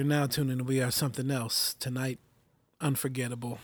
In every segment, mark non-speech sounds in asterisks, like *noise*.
you're now tuning to We Are Something Else. Tonight, Unforgettable.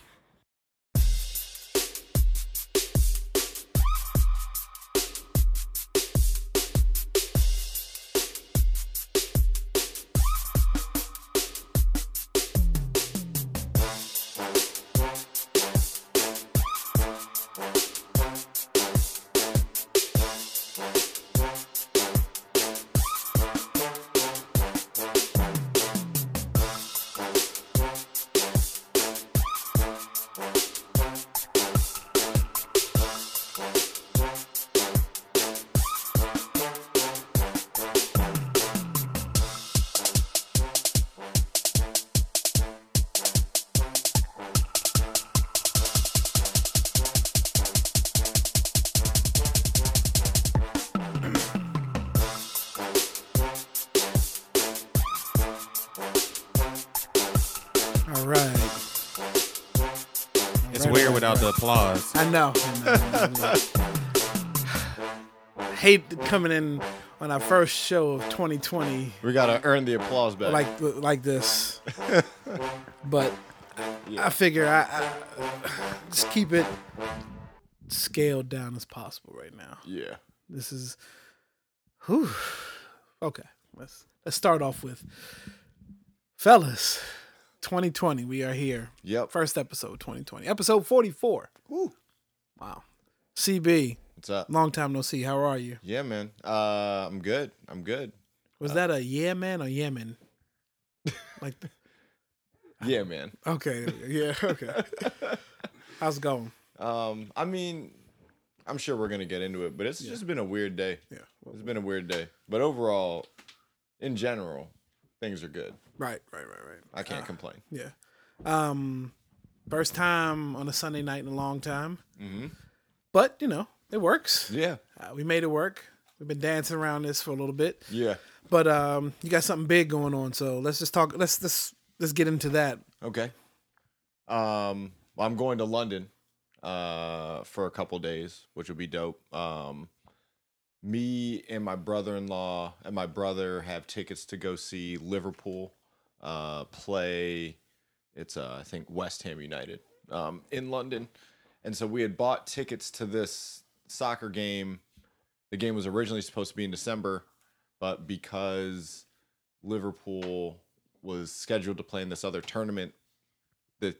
*laughs* I know. I know. Hate coming in on our first show of 2020 We gotta earn the applause back. like like this, *laughs* but I figure I, I just keep it scaled down as possible right now. yeah. This is, whew. okay. Let's let's start off with, fellas, 2020. We are here. Yep. First episode 2020, episode 44. Woo. Wow. CB, What's up? long time no see. How are you? Yeah, man. Uh, I'm good. I'm good. Was that a yeah man or Yemen? *laughs* Like, Yeah, man. okay, yeah, *laughs* okay. *laughs* How's it going? Um, I mean, I'm sure we're gonna get into it, but it's just been a weird day. Yeah. It's been a weird day, but overall, in general, things are good. Right, right, right, right. I can't complain. Yeah. Um, first time on a Sunday night in a long time, Mm-hmm. but you know it works. Yeah. Uh, we made it work. We've been dancing around this for a little bit, Yeah. but um, you got something big going on. So let's just talk. Let's let's let's get into that. Okay. Um, I'm going to London uh for a couple days, which would be dope. Um me and my brother-in-law and my brother have tickets to go see Liverpool uh play it's uh I think West Ham United um in London. And so we had bought tickets to this soccer game. The game was originally supposed to be in December, but because Liverpool was scheduled to play in this other tournament, the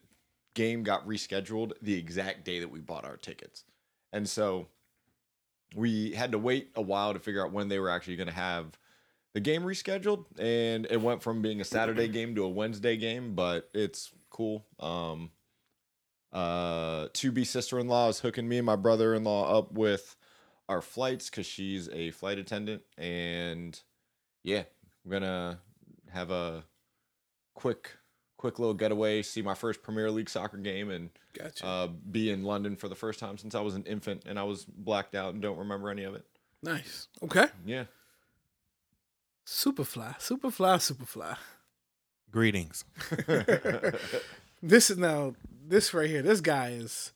game got rescheduled the exact day that we bought our tickets. And so we had to wait a while to figure out when they were actually going to have the game rescheduled and it went from being a Saturday game to a Wednesday game, but it's cool. Um uh to be sister-in-law is hooking me and my brother-in-law up with our flights cuz she's a flight attendant and yeah, we're going to have a quick quick little getaway, see my first Premier League soccer game, and Gotcha. uh, be in London for the first time since I was an infant and I was blacked out and don't remember any of it. nice. Okay. Yeah. Superfly. Superfly. Superfly. Greetings. *laughs* *laughs* This is now this right here. This guy is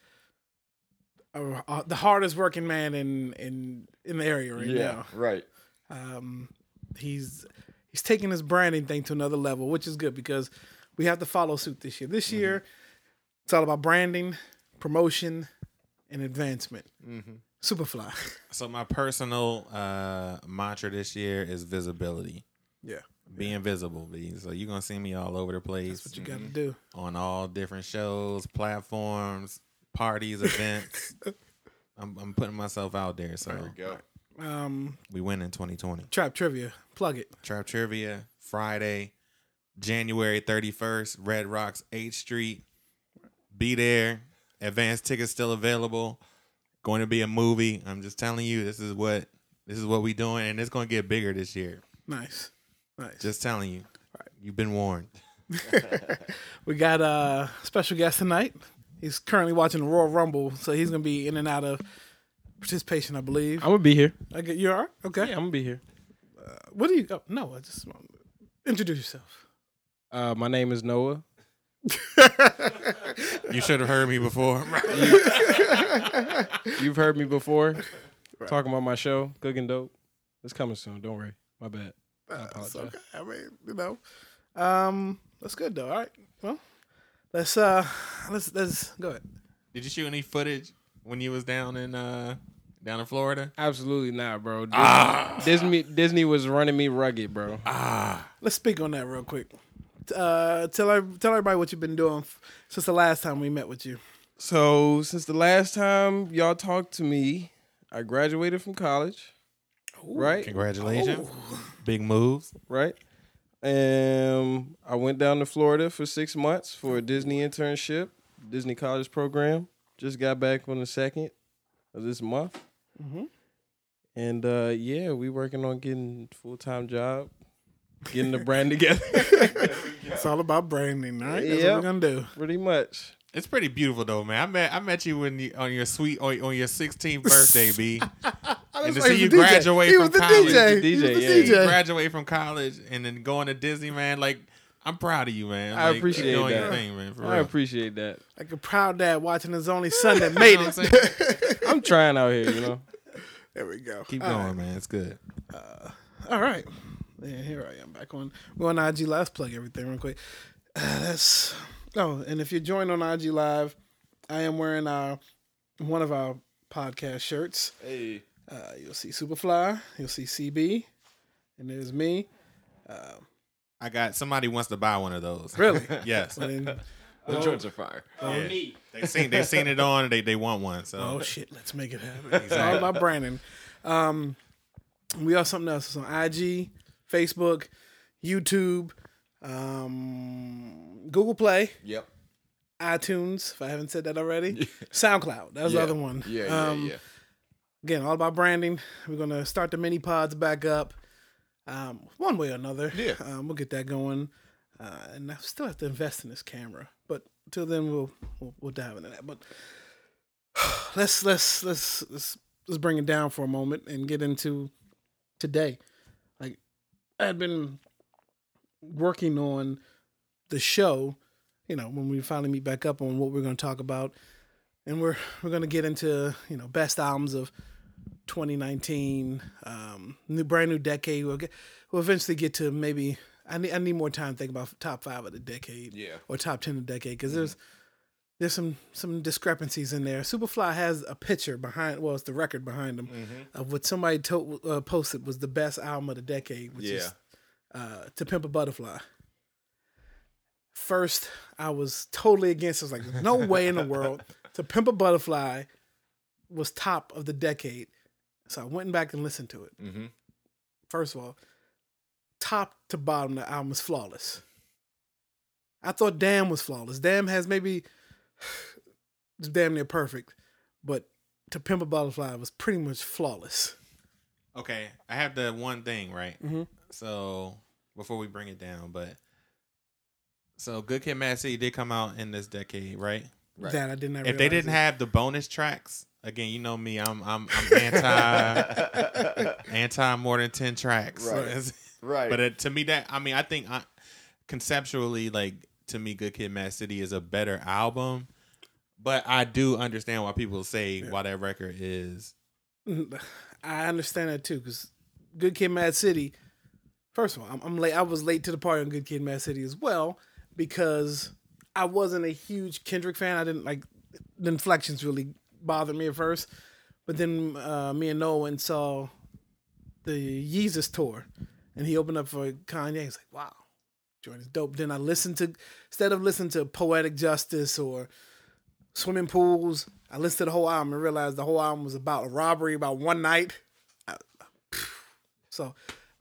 uh, uh, the hardest working man in in in the area right yeah. Right. Um, he's he's taking his branding thing to another level, which is good because we have to follow suit this year. This year, it's all about branding, promotion, and advancement. Mm-hmm. Superfly. *laughs* So my personal uh, mantra this year is visibility. yeah, Being visible, B. So you're gonna see me all over the place that's what you got to do. on all different shows, platforms, parties, *laughs* events. I'm, I'm putting myself out there. So There we go. Um, we win in 2020. trap trivia. Plug it. Trap Trivia Friday, January 31st, Red Rocks 8th Street. Be there. Advanced tickets still available. Going to be a movie. I'm just telling you, this is what this is what we doing, and it's going to get bigger this year. Nice, nice. Just telling you. You've been warned. *laughs* *laughs* We got a special guest tonight. He's currently watching the Royal Rumble, so he's gonna be in and out of participation, I believe. I'm gonna be here. I get you are okay. Yeah, I'm gonna be here. What do you? Oh, no, I just introduce yourself. Uh, my name is Noah. You should have heard me before. *laughs* You've heard me before talking about my show, Cooking Dope. It's coming soon. Don't worry. My bad. I It's apologize. okay. I mean, you know, um, that's good though. All right. Well, let's uh, let's let's go ahead. Did you shoot any footage when you was down in uh down in Florida? Absolutely not, bro. Disney, Ah. Disney Disney was running me rugged, bro. Ah, Let's speak on that real quick. Uh, tell ev- tell everybody what you've been doing f- since the last time we met with you. So since the last time y'all talked to me, I graduated from college. Right? congratulations! Big moves. Right? Um I went down to Florida for six months for a Disney internship, Disney college program. Just got back on the second of this month. Mhm. And uh yeah, we working on getting full time job, getting the brand together. *laughs* It's all about branding, all right? That's what we're gonna do. Pretty much. It's pretty beautiful though, man. I met I met you when you on your sweet on, on your 16th birthday, B. *laughs* and to see was you the DJ. graduate He from was the college, DJ. The He was yeah. you graduate from college and then going to Disney, man. Like I'm proud of you, man. I Like, appreciate doing that. Your thing, man. For I real. appreciate that. Like a proud dad watching his only son that made *laughs* it. I'm? *laughs* I'm trying out here, you know. there we go. Keep All going, right. man. It's good. Uh, all right. Yeah, here I am back on. We're on IG Live. Let's plug everything real quick. Uh, *sighs* that's oh, and if you're joining on IG Live, I am wearing uh one of our podcast shirts. Hey. Uh, you'll see Superfly. You'll see CB, and there's me. I got somebody wants to buy one of those. Really? *laughs* yes. And, The joints are fire. Yeah. They seen they seen it on. They they want one. So oh shit, let's make it happen. It's all about branding. Um, we are something else. It's on IG, Facebook, YouTube, um, Google Play. Yep. iTunes, if I haven't said that already. *laughs* SoundCloud, that was yeah. the other one. Yeah, yeah, Um, yeah. Again, all about branding. We're gonna start the mini pods back up, um, one way or another. Yeah. um, we'll get that going, uh, and I still have to invest in this camera. But till then, we'll we'll, we'll dive into that. But *sighs* let's let's let's let's let's bring it down for a moment and get into today. I had been working on the show, you know, when we finally meet back up on what we're going to talk about, and we're we're going to get into you know best albums of 2019, um, new brand new decade. We'll get we'll eventually get to maybe I need I need more time to think about top five of the decade Yeah. or top ten of the decade because there's there's some some discrepancies in there. Superfly has a picture behind, well, it's the record behind him of what somebody to, uh, posted was the best album of the decade, which is uh, "To Pimp a Butterfly." First, I was totally against. it. I was like, "No way in the world!" *laughs* "To Pimp a Butterfly" was top of the decade, so I went back and listened to it. Mm-hmm. First of all, top to bottom, the album is flawless. I thought Damn was flawless. Damn has maybe it's damn near perfect, but To Pimp a Butterfly was pretty much flawless. okay, I have the one thing right. Mhm. So before we bring it down, but so Good Kid, Mad City did come out in this decade, right? Right. That I did not. If they didn't it. have the bonus tracks, again, you know me, I'm I'm, I'm anti *laughs* anti more than ten tracks. Right. *laughs* Right. But it, to me, that I mean, I think I, conceptually, like to me, Good Kid, Mad City is a better album. But I do understand why people say why that record is. *laughs* I understand that too, because Good Kid, Mad City. First of all, I'm, I'm late. I was late to the party on Good Kid, Mad City as well because I wasn't a huge Kendrick fan. I didn't like the inflections really bothered me at first, but then uh, me and Noah saw the Yeezus tour, and he opened up for Kanye. He's like, "Wow, is dope." Then I listened to instead of listening to Poetic Justice or Swimming Pools, I listened to the whole album and realized the whole album was about a robbery about one night. I- So,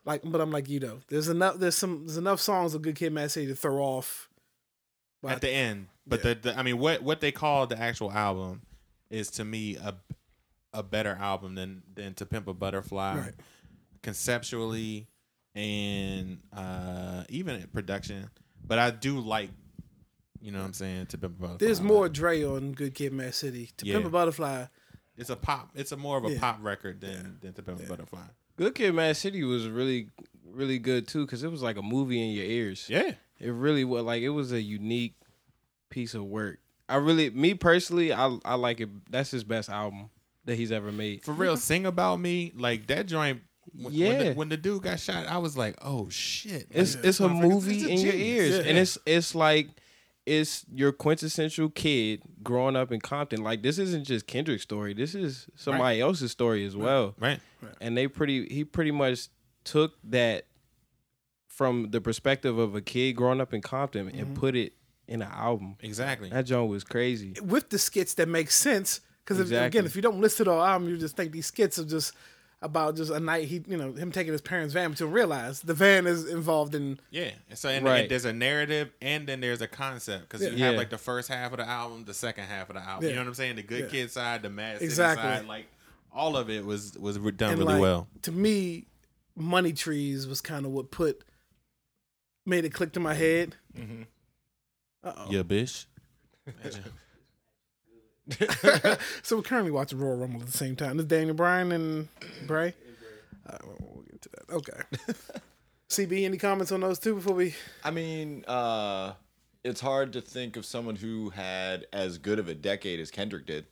like, but I'm like you know, there's enough. There's some. There's enough songs of Good Kid, Mad City to throw off. But at the end. But the, the I mean, what what they call the actual album is to me a a better album than than To Pimp a Butterfly. Right. Conceptually, and uh even at production. But I do like, you know what I'm saying, to Pimp a Butterfly. There's more Dre on Good Kid, Mad City. To Yeah. Pimp a Butterfly, It's a pop. It's a more of a Yeah. pop record than than to Pimp a Butterfly. Good Kid, Mad City was really, really good too because it was like a movie in your ears. Yeah. It really was like it was a unique piece of work. I really, me personally, I I like it. That's his best album that he's ever made. For real, sing about me like that joint. When, when, Yeah. the, when the dude got shot, I was like, "Oh shit!" It's Like, it's a motherfucker, movie this a in your genius. ears, and it's it's like it's your quintessential kid growing up in Compton. Like this isn't just Kendrick's story. This is somebody else's story as well. right. And they pretty he pretty much took that from the perspective of a kid growing up in Compton and mm-hmm. put it in an album. Exactly. That joint was crazy. with the skits that make sense. Because Exactly. again, if you don't listen to the whole album, you just think these skits are just about just a night he, you know, him taking his parents' van to realize the van is involved in. Yeah, and so and, Right. and there's a narrative and then there's a concept because you Yeah. have like the first half of the album, the second half of the album. You know what I'm saying? The good Yeah. kid side, the mad city Exactly. side, like all of it was was done and really like, well. To me, Money Trees was kind of what put made it click to my head. Uh oh. Yeah, bitch. *laughs* So we're currently watching Royal Rumble at the same time. Is Daniel Bryan and Bray. Uh, we'll get to that. Okay. *laughs* CB, any comments on those two before we? I mean, uh, it's hard to think of someone who had as good of a decade as Kendrick did,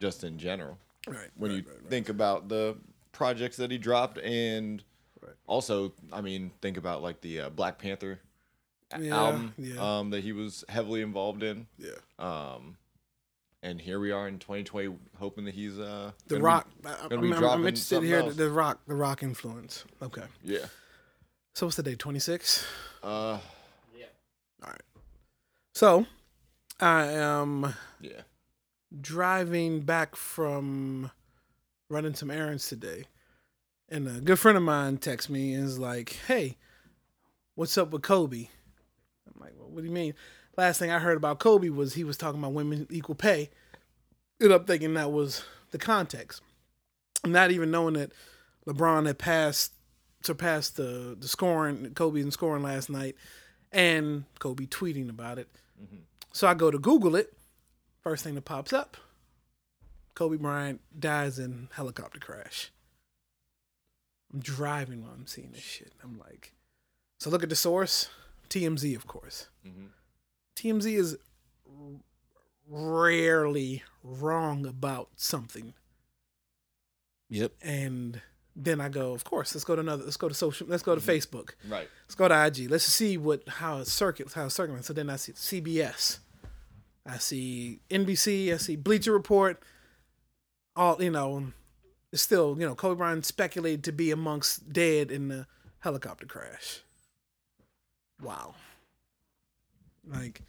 just in general. Right. When right, you right, right. think about the projects that he dropped, and also, I mean, think about like the uh, Black Panther Yeah, album yeah. um, that he was heavily involved in. yeah. Um, and here we are in 2020, hoping that he's uh, The gonna be- Rock. I, I'm, gonna be I'm- I'm interested to hear else. the, the Rock. The Rock influence. Okay. yeah. So what's the date? Twenty six. Uh, yeah all right So, I am yeah. driving back from running some errands today, and a good friend of mine texts me and is like, "Hey, what's up with Kobe?" I'm like, well, "What do you mean?" Last thing I heard about Kobe was he was talking about women equal pay. Ended up thinking that was the context, not even knowing that LeBron had passed surpassed the the scoring Kobe in scoring last night, and Kobe tweeting about it. So I go to Google it. First thing that pops up Kobe Bryant dies in helicopter crash. I'm driving while I'm seeing this shit. I'm like, so look at the source TMZ, of course. Mhm. TMZ is r- rarely wrong about something. Yep. And then I go, of course, let's go to another, let's go to social, let's go to mm-hmm. Facebook. Right. Let's go to IG. Let's see what how it circulates, how it's circulating. So then I see CBS, I see NBC, I see Bleacher Report. All you know, it's still you know Kobe Bryant speculated to be amongst dead in the helicopter crash. Wow. Like,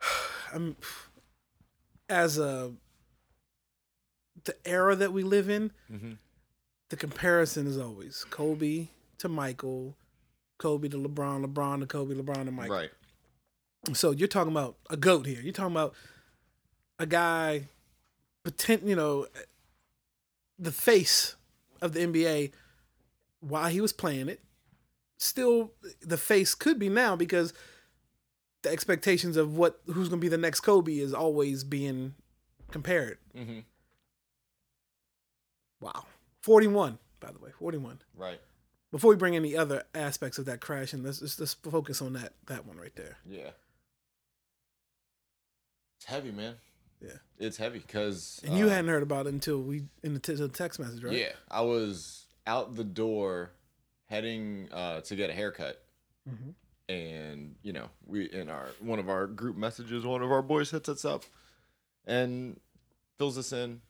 *sighs* I'm as a the era that we live in Mhm. the comparison is always Kobe to Michael, Kobe to LeBron, LeBron to Kobe, LeBron to Michael. Right. So you're talking about a goat here. You're talking about a guy, potent, you know, the face of the NBA while he was playing it. Still, the face could be now because the expectations of what who's going to be the next Kobe is always being compared. Mm-hmm. Wow, forty-one, by the way, forty-one. Right. Before we bring any other aspects of that crash, and let's let's, let's focus on that that one right there. Yeah. It's heavy, man. Yeah. It's heavy because. And you hadn't heard about it until we in the, t- the text message, right? Yeah. I was out the door heading uh, to get a haircut. Mhm. And, you know, we in our one of our group messages, one of our boys hits us up and fills us in.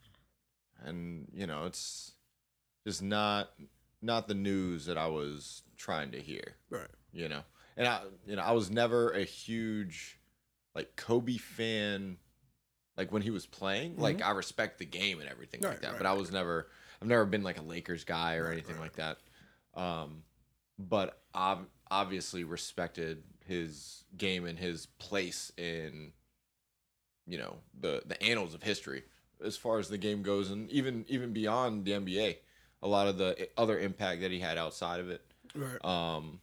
And, you know, it's just not not the news that I was trying to hear. Right. you know and i you know i was never a huge like kobe fan like when he was playing like i respect the game and everything Mm-hmm. Right, like that right, but i was never i've never been like a lakers guy or anything like that um but i've obviously respected his game and his place in you know the the annals of history as far as the game goes and even even beyond the nba a lot of the other impact that he had outside of it. Right. Um,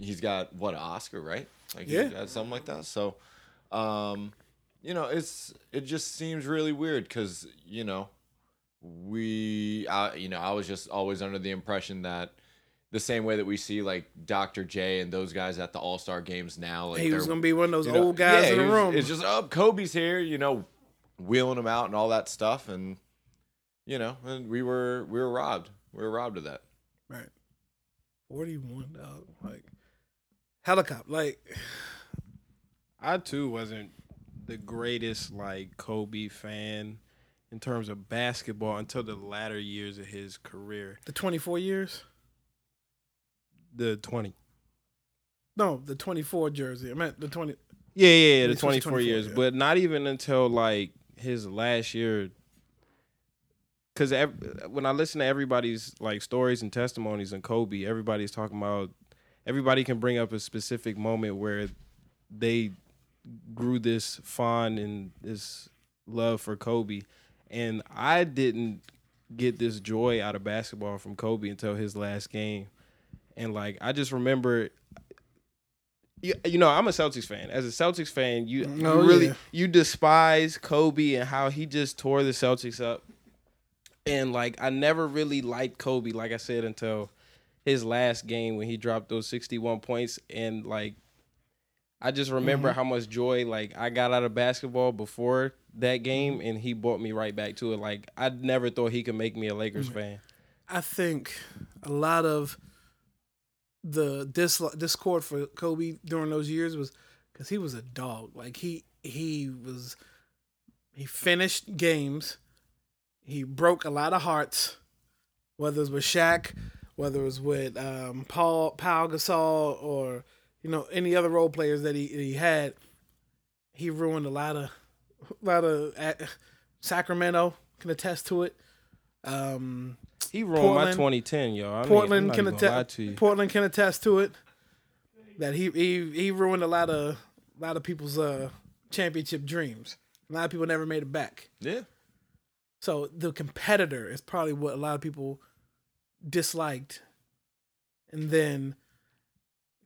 he's got what an Oscar, right? Like Yeah. something like that. So, um, you know, it's it just seems really weird because you know, we, I, you know, I was just always under the impression that the same way that we see like Dr. J and those guys at the All Star games now, like he was gonna be one of those you know, old guys yeah, in the was- room. It's just oh, Kobe's here, you know, wheeling him out and all that stuff, and you know, and we were we were robbed. We were robbed of that. right. Forty-one dog. Like helicopter. Like *sighs* I too wasn't the greatest like Kobe fan in terms of basketball until the latter years of his career. the twenty-four years. The twenty. No, the twenty-four jersey. I meant the twenty. Yeah, yeah, yeah the 24, 24, years, yeah. but not even until like his last year. Because when I listen to everybody's like stories and testimonies on Kobe, everybody's talking about. Everybody can bring up a specific moment where they grew this fond and this love for Kobe, and I didn't get this joy out of basketball from Kobe until his last game, and like I just remember you, you know, I'm a Celtics fan. As a Celtics fan, you, mm, you Oh, really yeah. you despise Kobe and how he just tore the Celtics up. And like I never really liked Kobe, like I said, until his last game when he dropped those 61 points and like I just remember mm-hmm. how much joy like I got out of basketball before that game mm-hmm. and he brought me right back to it. Like I never thought he could make me a Lakers mm. fan. I think a lot of the dis- discord for Kobe during those years was because he was a dog. Like he he was he finished games. He broke a lot of hearts, whether it was with Shaq, whether it was with um, Paul Paul Gasol or you know any other role players that he he had. He ruined a lot of a lot of uh, Sacramento can attest to it. Um, He ruined my Portland- 2010, yo. I mean, Portland can even gonna lie attest. Portland can attest to it. That he he he ruined a lot of a lot of people's uh championship dreams. A lot of people never made it back. Yeah. So the competitor is probably what a lot of people disliked. And then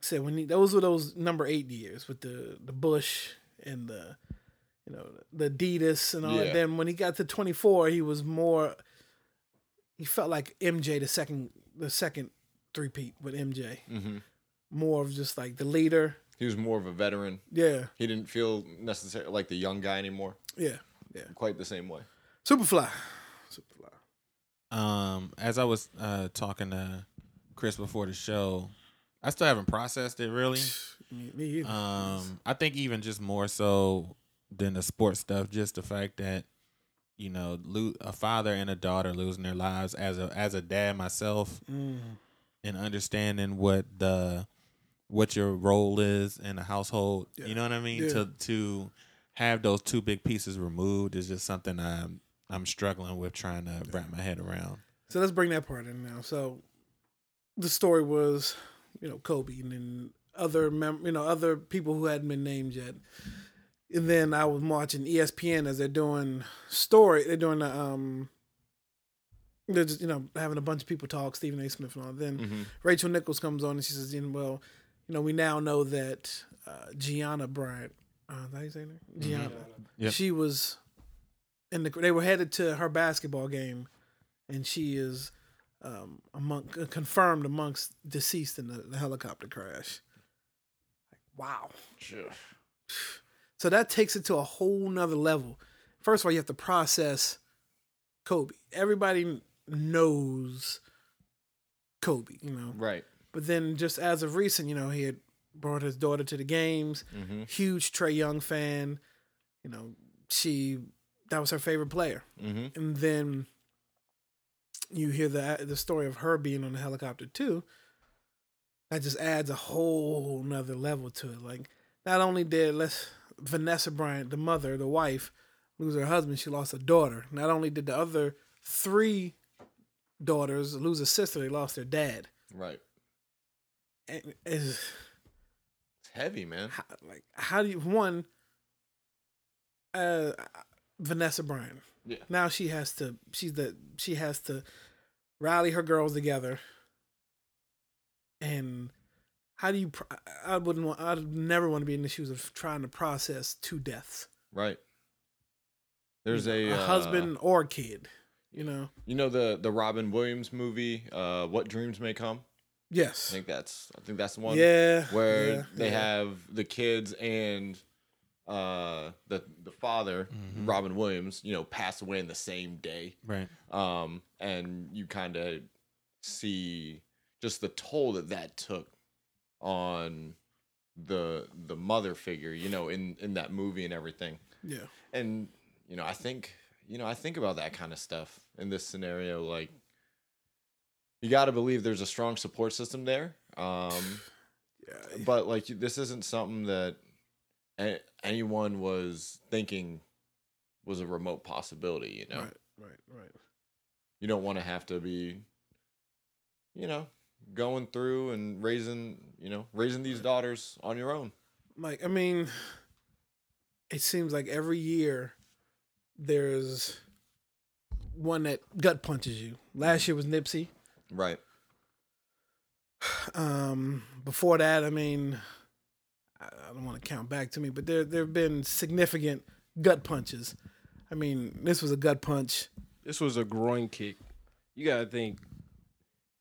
said when he, those were those number eight years with the the Bush and the you know the Adidas and all. Yeah. Then when he got to twenty four, he was more. He felt like MJ the second the second three peat with MJ. hmm More of just like the leader. He was more of a veteran. Yeah, He didn't feel necessarily like the young guy anymore. yeah, Yeah. Quite the same way. Superfly, Superfly. Um, as I was uh talking to Chris before the show, I still haven't processed it really. *sighs* Me, me either. Um, I think even just more so than the sports stuff, just the fact that you know, lo- a father and a daughter losing their lives as a as a dad myself, Mm. and understanding what the what your role is in a household. Yeah. You know what I mean? Yeah. To to have those two big pieces removed is just something I'm I'm struggling with trying to wrap my head around. So let's bring that part in now. So the story was, you know, Kobe and then other mem- you know, other people who hadn't been named yet. And then I was watching ESPN as they're doing story. They're doing the um. They're just you know having a bunch of people talk. Stephen A. Smith and all. Then Mhm. Rachel Nichols comes on and she says, "Well, you know, we now know that uh, Gianna Bryant, uh, is that how you say her name? Gianna, Yep. she was in the. They were headed to her basketball game, and she is um, among confirmed amongst deceased in the, the helicopter crash. Like, Wow. So that takes it to a whole nother level. First of all, you have to process Kobe. Everybody knows Kobe, you know. Right. But then just as of recent, you know, he had brought his daughter to the games. Mm-hmm. Huge Trae Young fan. You know, she that was her favorite player. Mm-hmm. And then you hear the the story of her being on the helicopter too. That just adds a whole nother level to it. Like not only did let's Vanessa Bryant, the mother, the wife, lose her husband, she lost a daughter. Not only did the other three daughters lose a sister, they lost their dad. Right. And it's, It's heavy, man. how, like how do you one uh Vanessa Bryant Yeah. now she has to she's the she has to rally her girls together, and how do you? pro- I wouldn't want. I'd never want to be in the shoes of trying to process two deaths. Right. There's a, a uh, husband or a kid. You know. You know the the Robin Williams movie, uh, What Dreams May Come. Yes. I think that's I think that's the one. Yeah. Where yeah, they yeah. have the kids and uh the the father Mhm. Robin Williams, you know, passed away in the same day. Right. Um, and you kind of see just the toll that that took on the the mother figure, you know, in in that movie and everything. Yeah. And you know, I think you know, I think about that kind of stuff in this scenario. Like, you got to believe there's a strong support system there. Um, *sighs* Yeah. but like, this isn't something that a- anyone was thinking was a remote possibility. You know, Right. Right. Right. you don't want to have to be, you know, going through and raising, you know, raising these daughters on your own. Like I mean, it seems like every year there's one that gut punches you. Last year was Nipsey. Right. Um, before that, I mean, I I don't want to count back to me, but there there have been significant gut punches. I mean, this was a gut punch. This was a groin kick. You gotta think.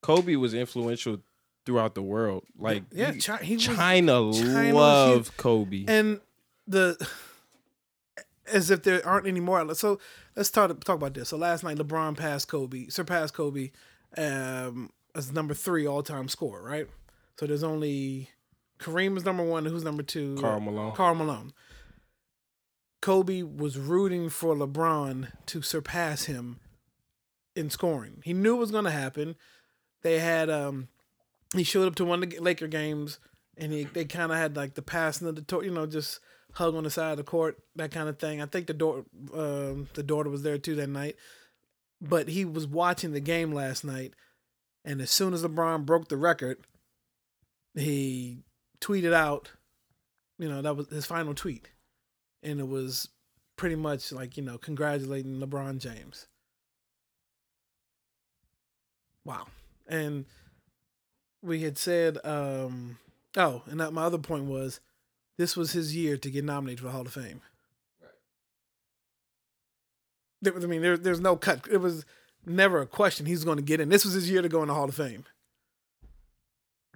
Kobe was influential throughout the world. Like yeah, you- Chi- he was, China, China was loved Kobe. and the as if there aren't any more. So let's talk talk about this. So last night, LeBron passed Kobe, surpassed Kobe um, as number three all time scorer. Right. So there's only Kareem is number one. Who's number two? Karl Malone. Karl Malone. Kobe was rooting for LeBron to surpass him in scoring. He knew it was going to happen. They had um he showed up to one of the Laker games and he they kind of had like the passing of the to- you know just hug on the side of the court that kind of thing. I think the door um the daughter was there too that night. But he was watching the game last night and as soon as LeBron broke the record, he tweeted out, you know, that was his final tweet. And it was pretty much like, you know, congratulating LeBron James. Wow. And we had said, um, oh, and that, my other point was this was his year to get nominated for the Hall of Fame. Right. I mean, there, there's no cut. It was never a question he's going to get in. This was his year to go in the Hall of Fame.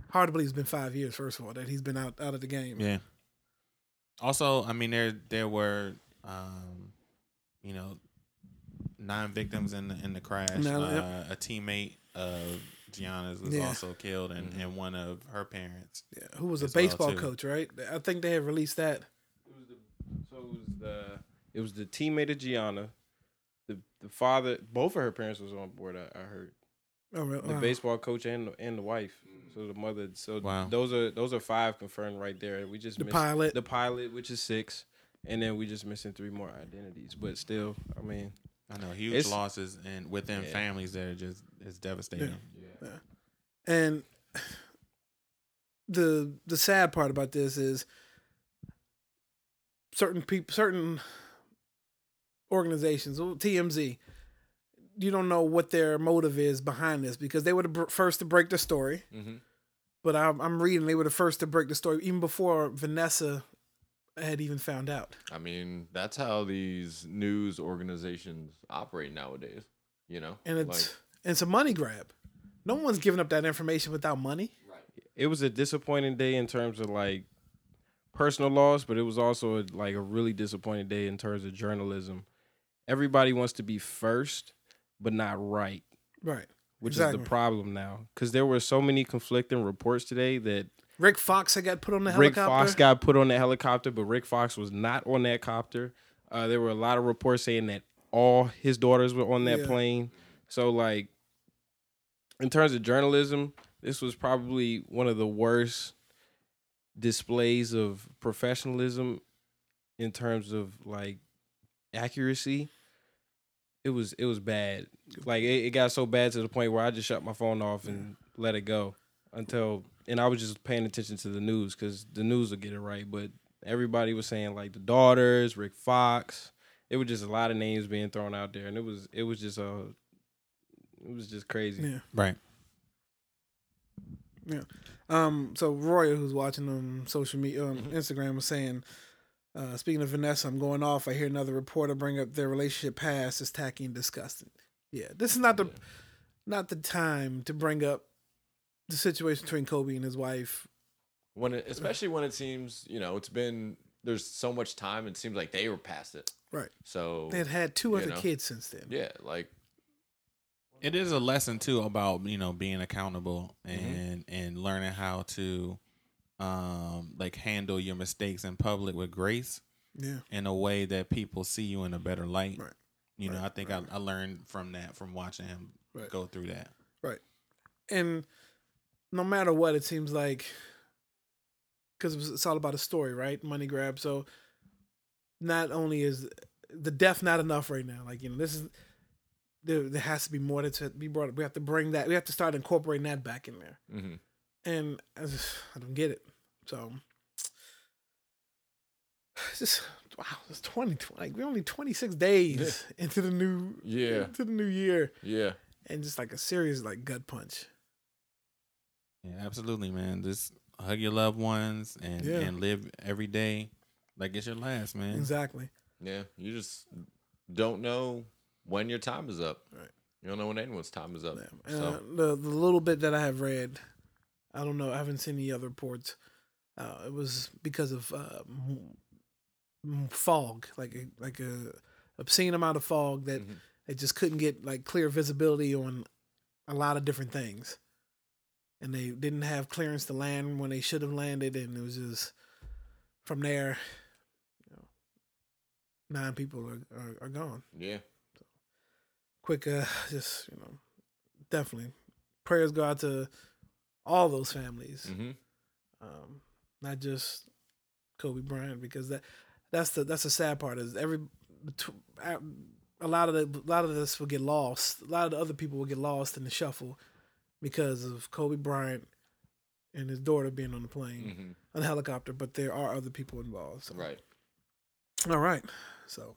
Hard to believe it's been five years, first of all, that he's been out, out of the game. Yeah. Also, I mean, there there were, um, you know, nine victims in the in the crash. Uh, yep. A teammate of Gianna's was Yeah. also killed, and, Mhm. and one of her parents. Yeah, who was a as well, baseball coach, right? I think they had released that. It was the, so it was the it was the teammate of Gianna. The the father, both of her parents was on board. I, I heard Oh, really? the Wow. baseball coach and and the wife. So the mother. So Wow. those are those are five confirmed right there. We just The missed pilot. the pilot, which is six, and then we just missing three more identities. But still, I mean, I know huge losses and within Yeah. families that are just it's devastating. And the the sad part about this is certain people, certain organizations, TMZ, you don't know what their motive is behind this because they were the br- first to break the story. Mm-hmm. But I'm, I'm reading they were the first to break the story even before Vanessa had even found out. I mean, that's how these news organizations operate nowadays. You know, And it's Like, and it's a money grab. No one's giving up that information without money. it was a disappointing day in terms of like personal loss, but it was also a, like a really disappointing day in terms of journalism. Everybody wants to be first, but not right. Right. which is the problem now. Because there were so many conflicting reports today that Rick Fox had got put on the Rick helicopter. Fox got put on the helicopter, but Rick Fox was not on that copter. Uh, there were a lot of reports saying that all his daughters were on that Yeah. plane. So, like, in terms of journalism, this was probably one of the worst displays of professionalism in terms of like accuracy. It was it was bad. Like it, it got so bad to the point where I just shut my phone off and let it go until and I was just paying attention to the news because the news will get it right. But everybody was saying like the daughters, Rick Fox. It was just a lot of names being thrown out there, and it was it was just a It was just crazy. Yeah. Right. Yeah. Um, so Roy, who's watching on social media, um, Instagram, was saying, uh, speaking of Vanessa, I'm going off. I hear another reporter bring up their relationship past as tacky and disgusting. Yeah, this is not the not the time to bring up the situation between Kobe and his wife. When it, especially when it seems, you know, it's been there's so much time. It seems like they were past it. Right. So They had had two other know. kids since then. yeah, like It is a lesson too about you know being accountable Mm-hmm. and and learning how to um like handle your mistakes in public with grace Yeah. in a way that people see you in a better light. Right. You know, Right, I think I, I learned from that from watching him Right. go through that. Right. And no matter what, it seems like because it's all about a story, right? Money grab. So not only is the death not enough right now, like you know, this is there. There has to be more to be brought up. We have to bring that. We have to start incorporating that back in there. mhm. And I, just, I don't get it. So it's just wow. It's twenty. Like we're only twenty six days *laughs* into the new Yeah. into the new year, yeah, and just like a serious like gut punch. Yeah, absolutely, man. Just hug your loved ones and Yeah. and live every day like it's your last, man. Exactly. yeah. You just don't know when your time is up. Right. You don't know when anyone's time is up. Yeah. So Uh, the the little bit that I have read, I don't know. I haven't seen any other reports. Uh, it was because of uh, fog, like a, like a obscene amount of fog that Mhm. they just couldn't get like clear visibility on a lot of different things, and they didn't have clearance to land when they should have landed, and it was just from there. You know, nine people are, are, are gone yeah, quick uh *sighs* just you know definitely prayers go out to all those families hmm um not just kobe bryant because that that's the that's the sad part is every a lot of the a lot of this will get lost a lot of the other people will get lost in the shuffle because of kobe bryant and his daughter being on the plane hmm on the helicopter but there are other people involved so. right. All right. So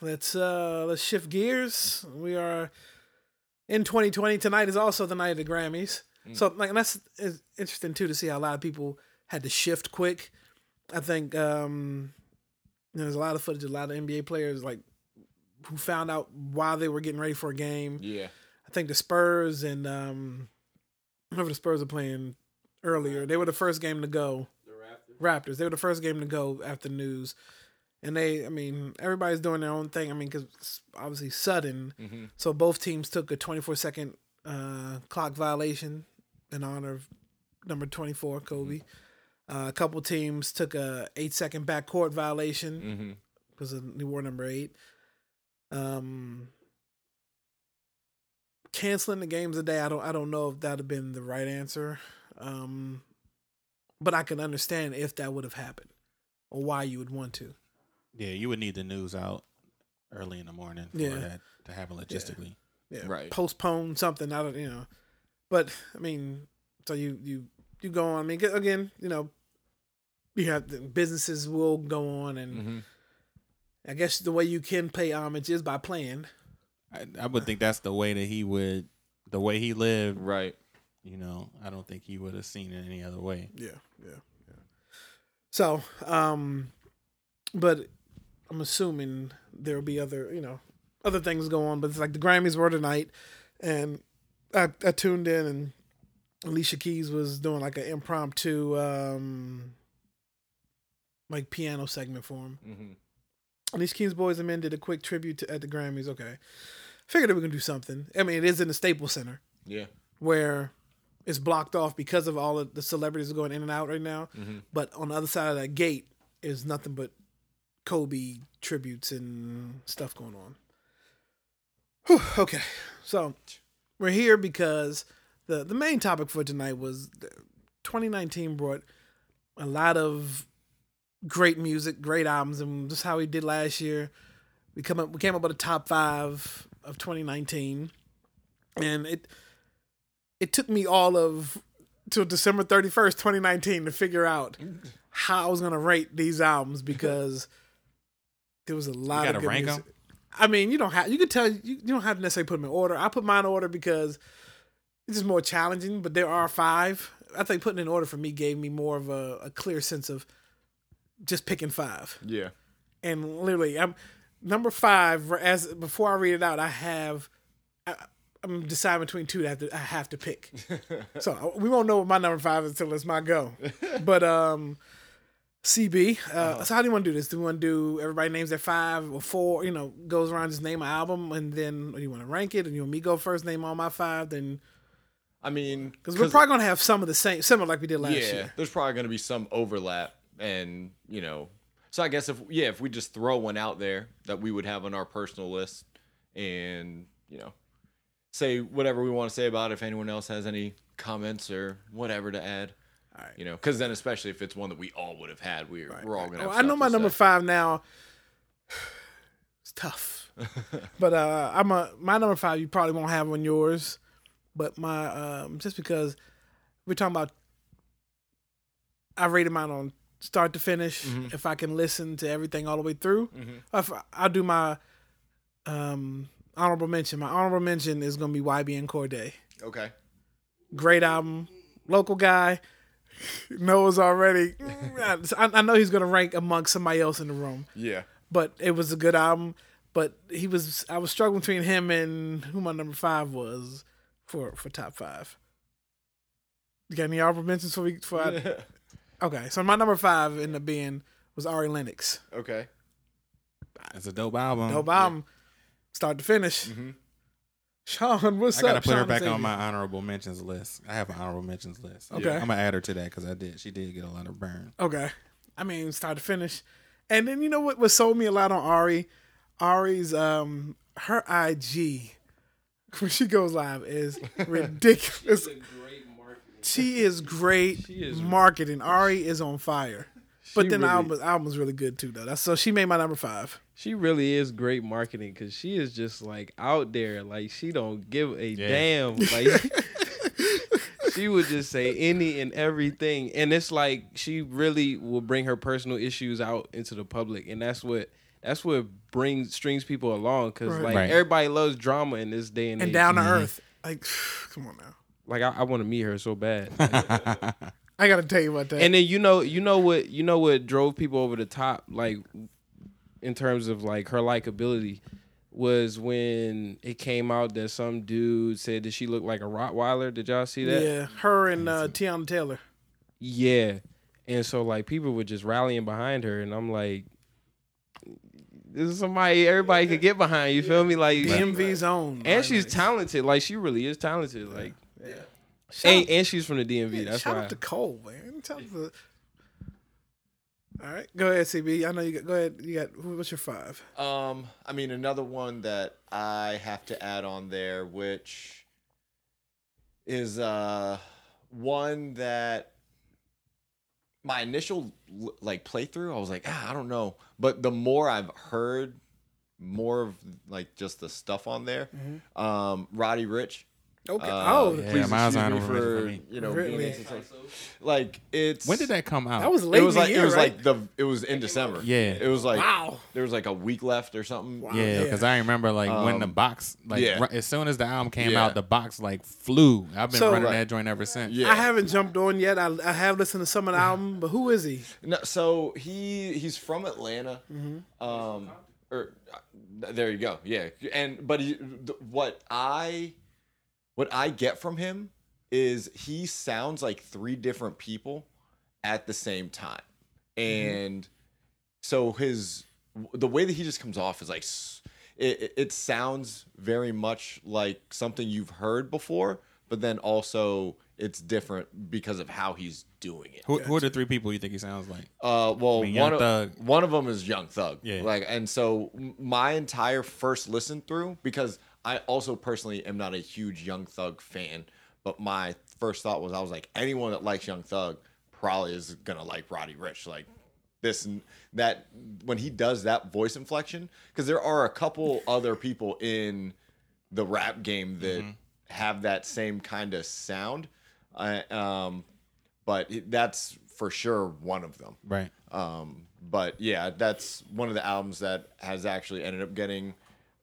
let's uh let's shift gears. We are in 2020. Tonight is also the night of the Grammys. Mm. So like and that's interesting too to see how a lot of people had to shift quick. I think um there's a lot of footage, a lot of NBA players like who found out while they were getting ready for a game. Yeah, I think the Spurs and um whoever the Spurs are playing earlier, they were the first game to go. The Raptors. Raptors. They were the first game to go after news, and they. I mean, everybody's doing their own thing. I mean, because obviously sudden, hmm so both teams took a 24 second uh, clock violation in honor of number 24, Kobe. Uh, a couple teams took a eight second backcourt violation because of new war number eight. Um, canceling the games a day. I don't. I don't know if that'd have been the right answer. Um, but I can understand if that would have happened, or why you would want to. Yeah, you would need the news out early in the morning for Yeah. that to happen logistically. Yeah, Right. Postpone something. I don't. You know, but I mean, so you you you go on. I mean, again, you know, you have the businesses will go on, and hmm I guess the way you can pay homage is by playing. I, I would think that's the way that he would, the way he lived. Right. You know, I don't think he would have seen it any other way. Yeah, yeah, yeah. So, um, but I'm assuming there'll be other, you know, other things go on. But it's like the Grammys were tonight, and I, I tuned in, and Alicia Keys was doing like an impromptu, um, like piano segment for him. hmm And these Keys Boyz II Men did a quick tribute to, at the Grammys. Okay, figured that we can do something. I mean, it is in the Staples Center Yeah. where it's blocked off because of all of the celebrities going in and out right now. Mhm. But on the other side of that gate is nothing but Kobe tributes and stuff going on. Whew, okay, so we're here because the the main topic for tonight was 2019 brought a lot of great music, great albums, and just how we did last year. We come up, we came up with a top five of 2019, and it it took me all of till December 31st, 2019 to figure out mm. how I was gonna rate these albums *laughs* because there was a lot of good rank music. I mean, you don't have you could tell you, you don't have to necessarily put them in order. I put mine in order because it's just more challenging. But there are five. I think putting in order for me gave me more of a, a clear sense of just picking five. Yeah. And literally, I'm number five. As before I read it out, I have. I, I'm deciding between two that I have to, I have to pick. *laughs* so we won't know what my number five is until it's my go. But um, CB. Uh, So how do you want to do this? Do you want to do everybody names their five or four? You know, goes around just name an album, and then do you want to rank it? And you want me go first, name all my five, then I mean, because we're probably gonna have some of the same, similar like we did last yeah, year. there's probably going to be some overlap, and you know, so I guess if yeah, if we just throw one out there that we would have on our personal list, and you know, say whatever we want to say about it. If anyone else has any comments or whatever to add, All right. you know, because then especially if it's one that we all would have had, we're we're all gonna. Oh, I know my number say. five now. *sighs* It's tough, *laughs* but uh, I'm a my number five. You probably won't have on yours, but my um, just because we're talking about, I rated mine on start to finish. Mm-hmm. If I can listen to everything all the way through, if I, I'll do my um, honorable mention. My honorable mention is gonna be YBN Cordae. Okay. Great album, local guy. Knows already. I, I know he's gonna rank amongst somebody else in the room Yeah. but it was a good album. But he was I was struggling between him and who my number five was for for top five. You got any honorable mentions for we for I, *laughs* okay? So my number five ended up being was Ari Lennox. okay. It's a dope album. Dope album, start to finish. Mm-hmm. Sean, what's up? I gotta up? put her back on my honorable mentions list. I have an honorable mentions list. Okay. I'm gonna add her to that because I did. She did get a lot of burn. Okay. I mean, start to finish. And then you know what what sold me a lot on Ari? Ari's um her IG *laughs* when she goes live is *laughs* ridiculous. She is great is- marketing. Ari is on fire. But She then the really- album, album was really good too though. That's so she made my number five. She really is great marketing because she is just like out there. Like she don't give a Yeah. damn. *laughs* Like she would just say any and everything, and it's like she really will bring her personal issues out into the public, and that's what that's what brings strings people along. Because Right. like Right. everybody loves drama in this day and, And age. down to mm-hmm. earth. Like *sighs* come on now. Like I, I want to meet her so bad. *laughs* I gotta tell you about that. and then you know you know what you know what drove people over the top like in terms of like her likability was when it came out that some dude said that she looked like a Rottweiler. Did y'all see that? yeah, her and uh, Teyana Taylor. Yeah. And so like people were just rallying behind her and I'm like this is somebody everybody could get behind, you feel me? Like DMV's own. and she's talented. Like she really is talented. Like Shout and, and she's from the DMV. That's Shout why. out to Cole, man. Shout out to- All right, go ahead, CB. I know you got. Go ahead. You got. What's your five? Um, I mean, another one that I have to add on there, which is uh one that my initial like playthrough, I was like, ah, I don't know, but the more I've heard, more of like just the stuff on there. Um, Roddy Ricch. Okay. uh, oh, Yeah, please mine's excuse me for, for me. you know Really? being into- like it's When did that come out? that was late. it was like the it was right? like the it was in December. Yeah. it was like Wow. there was like a week left or something. Wow. Yeah, Yeah. because I remember like when the Um, box, like yeah. right, as soon as the album came Yeah. out, the box like flew. I've been So- running Right. that joint ever since. Yeah, I haven't jumped on yet. I, I have listened to some of the *laughs* album, but who is he? No, so he he's from Atlanta. Um, or uh, there you go. Yeah, and but he, th- what I what I get from him is he sounds like three different people at the same time, and so his the way that he just comes off is like it, it- it sounds very much like something you've heard before, but then also it's different because of how he's doing it. Who, who are the three people you think he sounds like? Uh, well, mean, Young one of, Thug. one of them is Young Thug. Yeah. Like, and so my entire first listen through, because I also personally am not a huge Young Thug fan, but my first thought was I was like, anyone that likes Young Thug probably is gonna like Roddy Ricch. Like this and that when he does that voice inflection, because there are a couple *laughs* other people in the rap game that have that same kind of sound. I, um, but it- that's for sure one of them. Right. Um, but yeah, that's one of the albums that has actually ended up getting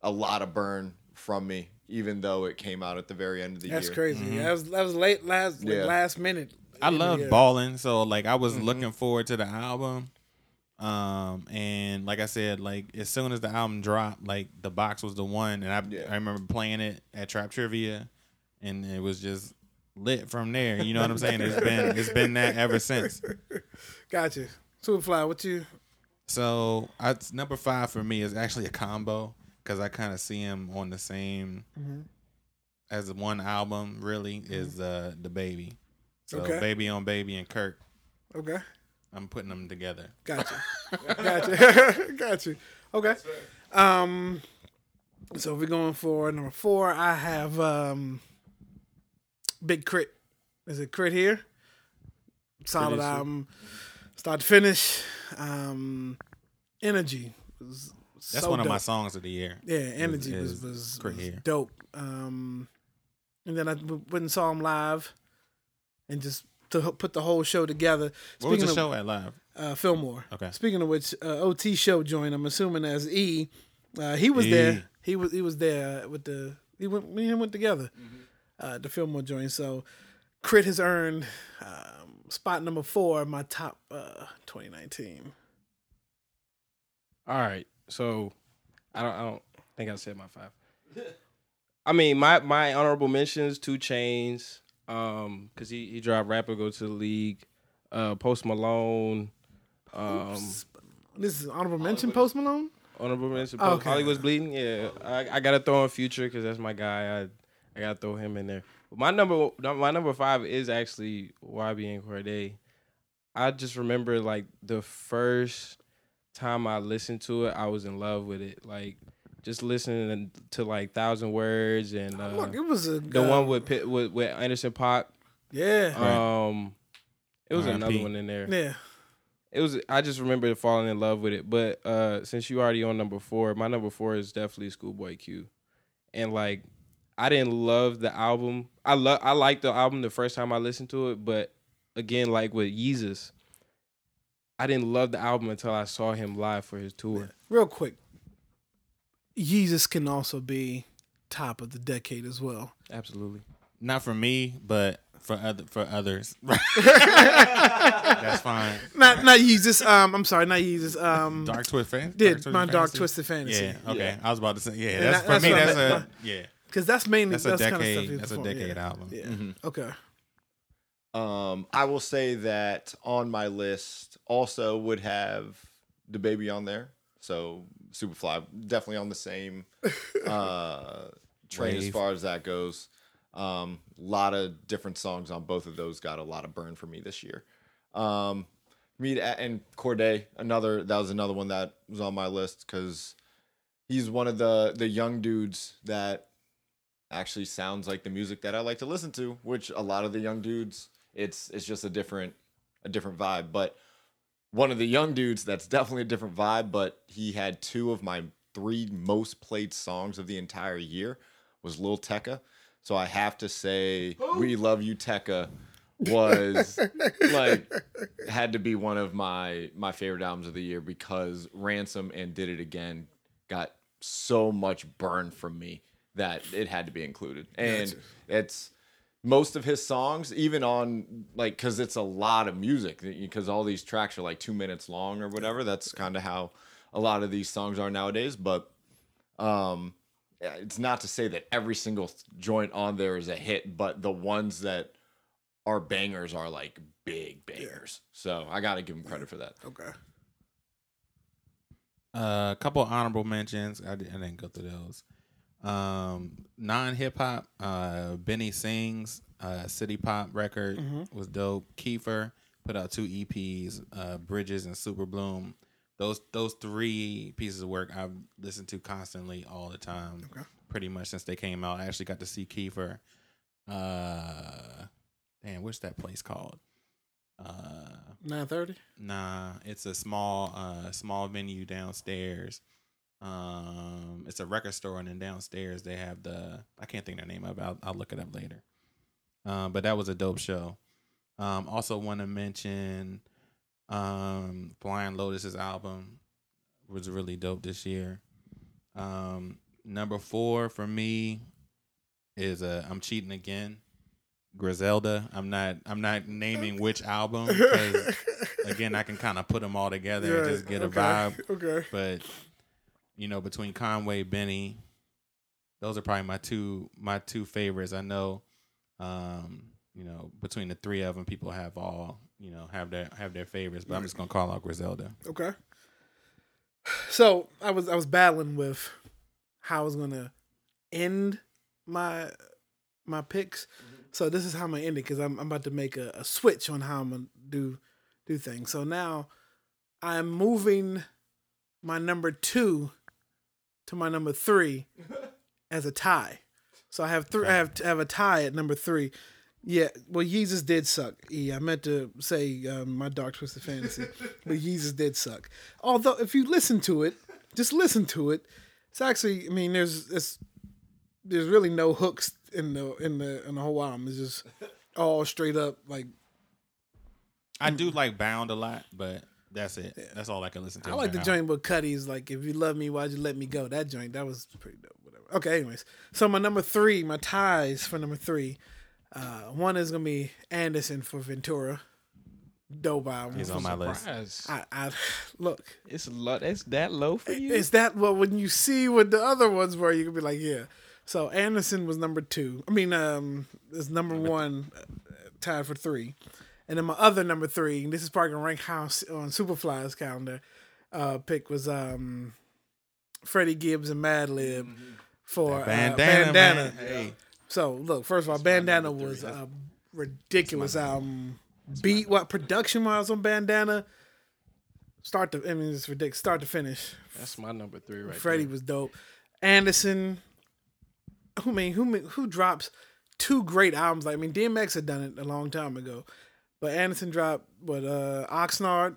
a lot of burn from me, even though it came out at the very end of the That's year. That's crazy. Mm-hmm. That was that was late last like, Yeah. last minute. I love year. balling, so like I Mm-hmm. was looking forward to the album. Um and like I said, like as soon as the album dropped, like the box was the one, and I Yeah. I remember playing it at Trap Trivia, and it was just lit from there. You know what I'm saying? It's been it's been that ever since. *laughs* Gotcha. Superfly, what you? So I, number five for me is actually a combo because I kind of see him on the same Mm-hmm. as one album. Really is uh DaBaby. So Okay. Baby on Baby and Kirk. Okay. I'm putting them together. Gotcha. *laughs* gotcha. *laughs* gotcha. Okay. Um. So if we're going for number four, I have um. Big Crit. Is it K.R.I.T. here? Solid Producer. album, start to finish. Um, Energy. Was That's so one of my songs of the year. Yeah, Energy is was was, was dope. Um, and then I went and saw him live, and just to put the whole show together. What was the of, show at live? uh, Fillmore. Okay. Speaking of which, uh, OT show joined. I'm assuming as E. Uh, he was E. there. He was he was there with the he went me and him went together. Mm-hmm. Uh, the Fillmore joint. So, K.R.I.T. has earned um, spot number four in my top uh, 2019. All right. So I don't I don't think I said my five. I mean my my honorable mentions, 2 Chainz, um, cause he he dropped Rap or Go to the League, uh Post Malone, um This is honorable mention. Post Malone. honorable mention Oh, Post, okay. Hollywood's bleeding. Yeah. I, I gotta throw in future because that's my guy. I I gotta throw him in there. But my number my number five is actually YBN Cordae. I just remember like the first time I listened to it, I was in love with it. Like just listening to like Thousand Words and uh, Look, it was a the uh, one with, Pit- with with Anderson Paak. Yeah. Um, it was R.I.P. another one in there. yeah. It was. I just remember falling in love with it. But uh, since you already on number four, my number four is definitely Schoolboy Q. And like, I didn't love the album. I love. I liked the album the first time I listened to it, but again, like with Yeezus, I didn't love the album until I saw him live for his tour. Real quick. Yeezus can also be top of the decade as well. Absolutely. Not for me, but for other for others. *laughs* That's fine. Not not Yeezus. Um, I'm sorry, not Yeezus. Um, Dark Twist fan. did my Dark Twisted Fantasy. Yeah. Okay. I was about to say. Yeah. And That's that- for that's me. what I That's meant. a yeah. because that's mainly That's a that's kind of decade. stuff. he's That's a decade yeah. album. Yeah. Okay. Um, I will say that on my list also would have DaBaby on there. So Superfly definitely on the same *laughs* uh, train as far as that goes. A um, lot of different songs on both of those got a lot of burn for me this year. Um, me to- and Cordae, another that was another one that was on my list because he's one of the the young dudes that actually sounds like the music that I like to listen to, which a lot of the young dudes, it's it's just a different a different vibe. But one of the young dudes that's definitely a different vibe, but he had two of my three most played songs of the entire year was Lil Tecca. So I have to say We Love You Tecca was like had to be one of my my favorite albums of the year because Ransom and Did It Again got so much burn from me that it had to be included. And it's most of his songs, even on like, because it's a lot of music, because all these tracks are like two minutes long or whatever. That's kind of how a lot of these songs are nowadays. But um, yeah, it's not to say that every single joint on there is a hit, but the ones that are bangers are like big bangers. So I got to give him credit for that. Okay. Uh, a couple honorable mentions. I, did, I didn't go through those. Um, non hip hop. Uh, Benny Sings, uh, City Pop record was dope. Kiefer put out two EPs, uh, Bridges and Super Bloom. Those those three pieces of work I've listened to constantly all the time, okay. pretty much since they came out. I actually got to see Kiefer. Uh, damn, what's that place called? Uh, Nine thirty. Nah, it's a small uh small venue downstairs. Um it's a record store and then downstairs they have the I can't think of the name of it. I'll, I'll look it up later. Um but that was a dope show. Um also want to mention um Blind Lotus's album was really dope this year. Um number four for me is uh, I'm cheating again. Griselda. I'm not. I'm not naming which album *laughs* because again, I can kind of put them all together and just get a vibe. Okay. But you know, between Conway, Benny, those are probably my two my two favorites. I know, um, you know, between the three of them, people have all you know have their have their favorites. But I'm just gonna call out Griselda. Okay. So I was I was battling with how I was gonna end my my picks. So this is how I'm gonna end it because I'm I'm about to make a, a switch on how I'm gonna do do things. So now I'm moving my number two to my number three as a tie. So I have three. I have I have a tie at number three. Yeah, well, Yeezus did suck. Yeah, I meant to say um, my Dark Twisted Fantasy, *laughs* but Yeezus did suck. Although, if you listen to it, just listen to it. It's actually, I mean, there's it's, there's really no hooks in the in the in the whole album. It's just all straight up like I do like Bound a lot, but that's it. That's all I can listen to. I like the right joint with Cudi's like if you love me, why'd you let me go? That joint that was pretty dope. Whatever. Okay, anyways, so my number three, my ties for number three, uh, one is gonna be Anderson for Ventura. Dope album. He's on my list. I, I look. It's low. That's that low for you. Is that well when you see what the other ones were, you can be like, yeah. So Anderson was number two. I mean, um, is number one, uh, tied for three, and then my other number three. And this is probably gonna rank house on Superfly's calendar. Uh, pick was um, Freddie Gibbs and Madlib for uh, Bandana, bandana. man. Hey, So look, first of all, Bandana was a ridiculous album. Beat what production wise on Bandana. Start to I mean it's ridiculous. Start to finish. That's my number three right Freddie there. was dope. Anderson, who I mean who who drops two great albums? Like I mean DMX had done it a long time ago, but Anderson dropped what uh Oxnard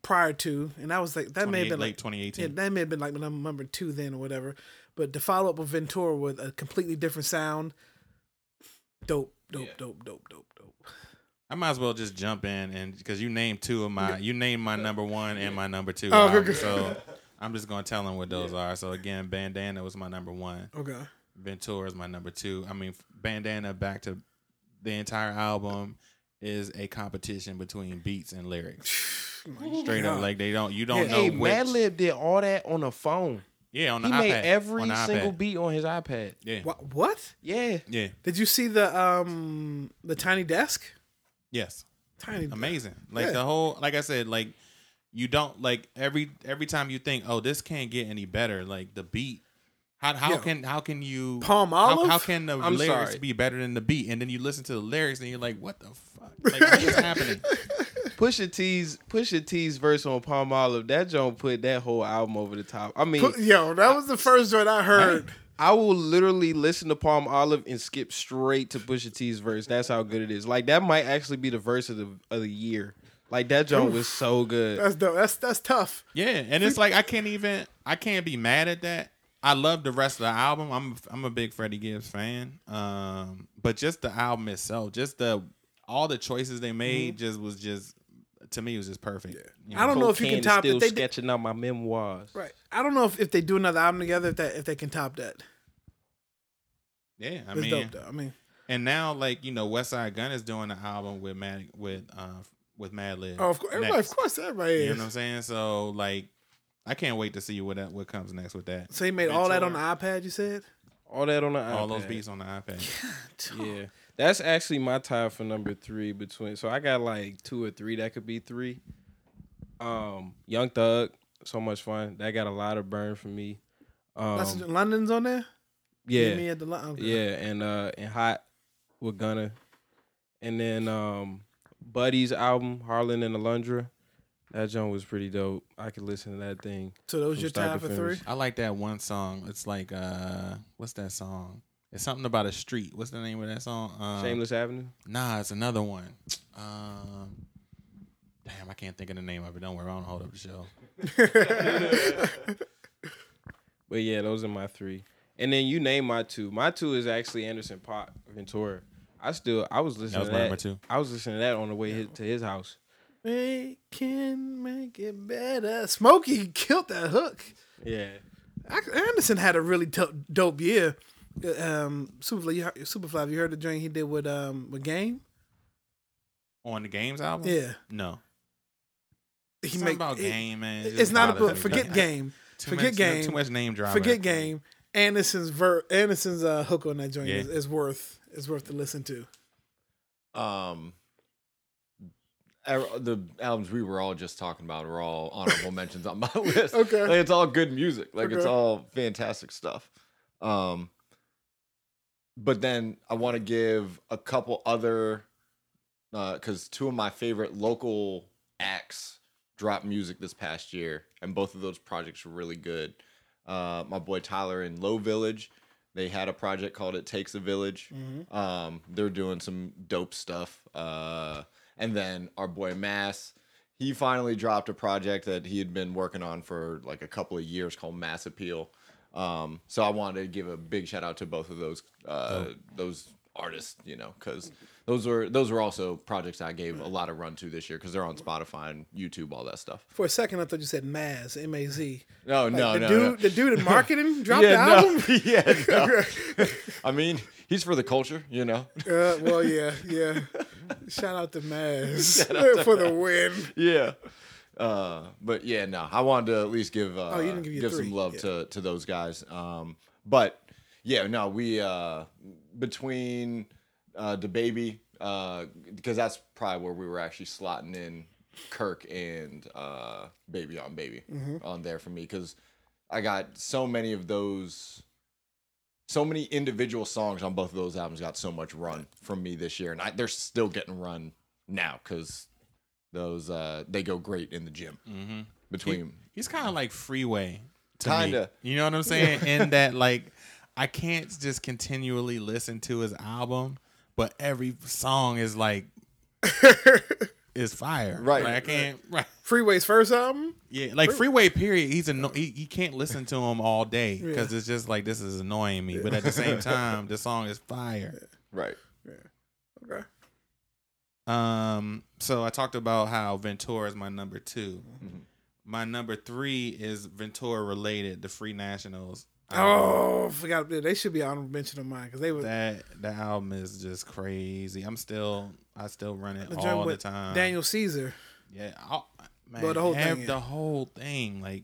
prior to, and that was like that may have been late like 2018. yeah, that may have been like number number two then or whatever. But to follow up with Ventura with a completely different sound, dope, dope, dope, dope, dope, dope. I might as well just jump in and because you named two of my, you named my number one and my number two. Oh, okay. so I'm just gonna tell them what those are. So again, Bandana was my number one. Okay. Ventura is my number two. I mean, Bandana back to the entire album is a competition between beats and lyrics. *sighs* Straight up, like they don't, you don't know Hey, which. Madlib did all that on a phone. yeah, on the He iPad. made every the iPad. single beat on his iPad. Yeah, What? What? Yeah. yeah, Did you see the um the tiny desk? yes. Tiny. amazing. Like Yeah. the whole, like I said, like you don't like every every time you think, oh, this can't get any better. Like the beat, how how Yeah. can how can you Palm how, Olive? how can the I'm lyrics sorry. be better than the beat? And then you listen to the lyrics and you're like, what the fuck? *laughs* Like what is happening? Pusha T's Pusha T's verse on Palmolive, that joint put that whole album over the top. I mean, Yo, that was the first joint I heard. I will literally listen to Palmolive and skip straight to Pusha T's verse. That's how good it is. Like that might actually be the verse of the of the year. Like that joint was so good. That's dope. That's that's tough. Yeah, and it's like I can't even I can't be mad at that. I love the rest of the album. I'm I'm a big Freddie Gibbs fan. Um, but just the album itself, just the all the choices they made, just was just to me it was just perfect. You I don't know if you can top still it. They, sketching out my memoirs. right. I don't know if, if they do another album together if that if they can top that. Yeah, I It's mean, dope though. I mean, and now like you know, Westside Gunn is doing an album with Mad with uh with Madlib. oh, of course, everybody, of course, everybody You know what I'm saying? So like, I can't wait to see what that what comes next with that. So he made all that on the iPad. You said. All that on the All those iPad. beats on the iPad. *laughs* Yeah, that's actually my tie for number three between. So I got like two or three that could be three. Um, Young Thug, so much fun. That got a lot of burn for me. Um, That's London's on there. yeah, me at the Lon- okay. yeah, and uh, and Hot with Gunna, and then um, Buddy's album Harlan and Alondra. That joint was pretty dope. I could listen to that thing. So those From your top to for three. I like that one song. It's like uh, what's that song? It's something about a street. What's the name of that song? Um, Shameless Avenue. Nah, it's another one. Um, damn, I can't think of the name of it. Don't worry, I don't hold up the show. *laughs* But yeah, those are my three. And then you name my two. My two is actually Anderson Paak Ventura. I still I was listening was to that. number two. I was listening to that on the way his, to his house. We can make it better. Smokey killed that hook. Yeah. Anderson had a really dope, dope year. Uh, Um, Superfly, you, heard- Superfly, have you heard the joint he did with um with Game? On the games album? Yeah, No. he Something make about it- game, man. It It's not bothers about me. forget Too Game. forget much, game. Too much name dropping. Forget Game. Anderson's ver Anderson's uh, hook on that joint Yeah. is, is worth is worth to listen to. Um, the albums we were all just talking about are all honorable mentions on my *laughs* list. Okay. Like, it's all good music. Like it's all fantastic stuff. Um, but then I want to give a couple other, because two of my favorite local acts dropped music this past year, and both of those projects were really good. Uh, my boy Tyler in Low Village, they had a project called "It Takes a Village." Um, they're doing some dope stuff. Uh, and then our boy Mass, he finally dropped a project that he had been working on for like a couple of years called Mass Appeal. Um, so I wanted to give a big shout out to both of those uh, those artists, you know, because those were those were also projects I gave a lot of run to this year because they're on Spotify and YouTube, all that stuff. For a second, I thought you said Maz, M A Z. No, Like, no, the no, dude, no. the dude in *laughs* marketing dropped yeah, the album. *laughs* *laughs* no, yeah, no. I mean, he's for the culture, you know. Uh, well, yeah, yeah. Shout out to Maz *laughs* *laughs* for the win. yeah. Uh, but yeah, no, I wanted to at least give uh, Oh, you didn't give you give some love Yeah. to to those guys. Um, but yeah, no, we uh between uh DaBaby uh because that's probably where we were actually slotting in Kirk and uh baby on baby Mm-hmm. on there for me because I got so many of those. So many individual songs on both of those albums got so much run from me this year, and I, they're still getting run now because those uh they go great in the gym Mm-hmm. between He's kind of like Freeway. To Kinda. Me. You know what I'm saying? In *laughs* that, like, I can't just continually listen to his album, but every song is like *laughs* is fire. Right. Like, I can't. *laughs* Right. Freeway's first album. Yeah. Like Freeway. Period. He's anno- he, he can't listen to him all day because it's just like this is annoying me. But at the same *laughs* time, the song is fire. right. Yeah. Okay. Um, so I talked about how Ventura is my number 2 Mm-hmm. My number three is Ventura related, the Free Nationals. Oh, forgot they should be honorable mention of mine because they were that that album is just crazy. I'm still I still run it the all the time. Daniel Caesar. yeah, I'll- man, Well, the whole thing, the whole thing, like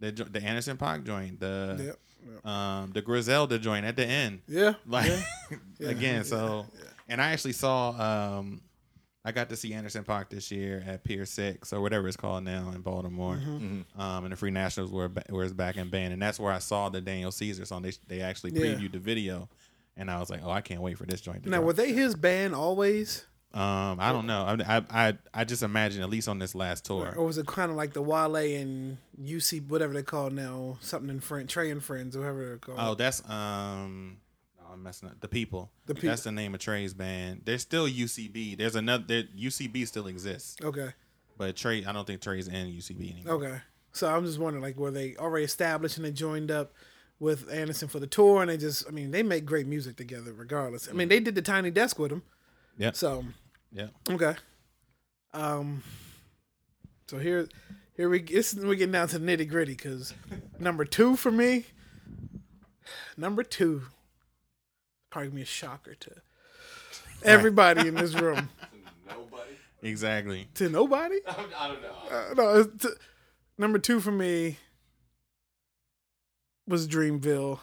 the the Anderson Paak joint, the Yep. yep. um the Griselda joint at the end, Yeah. like Yeah. *laughs* again. Yeah. So, and I actually saw um I got to see Anderson Paak this year at Pier Six or whatever it's called now in Baltimore. Mm-hmm. Um, and the Free Nationals were ba- was back in band, and that's where I saw the Daniel Caesar song. They they actually Yeah. previewed the video, and I was like, oh, I can't wait for this joint. To Now drop. were they his band always, Um, I don't know. I, I I I just imagine at least on this last tour. or was it kind of like the Wale and UCB whatever they call now something in French, Trey and Friends, or whatever they're called. Oh, that's um. I'm messing up. The people. The People. That's the name of Trey's band. There's still UCB. There's another. There, UCB still exists, Okay. but Trey. I don't think Trey's in UCB anymore. Okay. So I'm just wondering, like, were they already established and they joined up with Anderson for the tour, and they just, I mean, they make great music together, regardless. I mean, they did the Tiny Desk with him. Yeah. So Yeah. okay. Um. So here, here we this is- we getting down to the nitty gritty because number two for me, *sighs* number two, probably gonna be a shocker to everybody in this room. *laughs* Nobody. Exactly. To nobody. *laughs* I don't know. Uh, no, it's t- number two for me was Dreamville.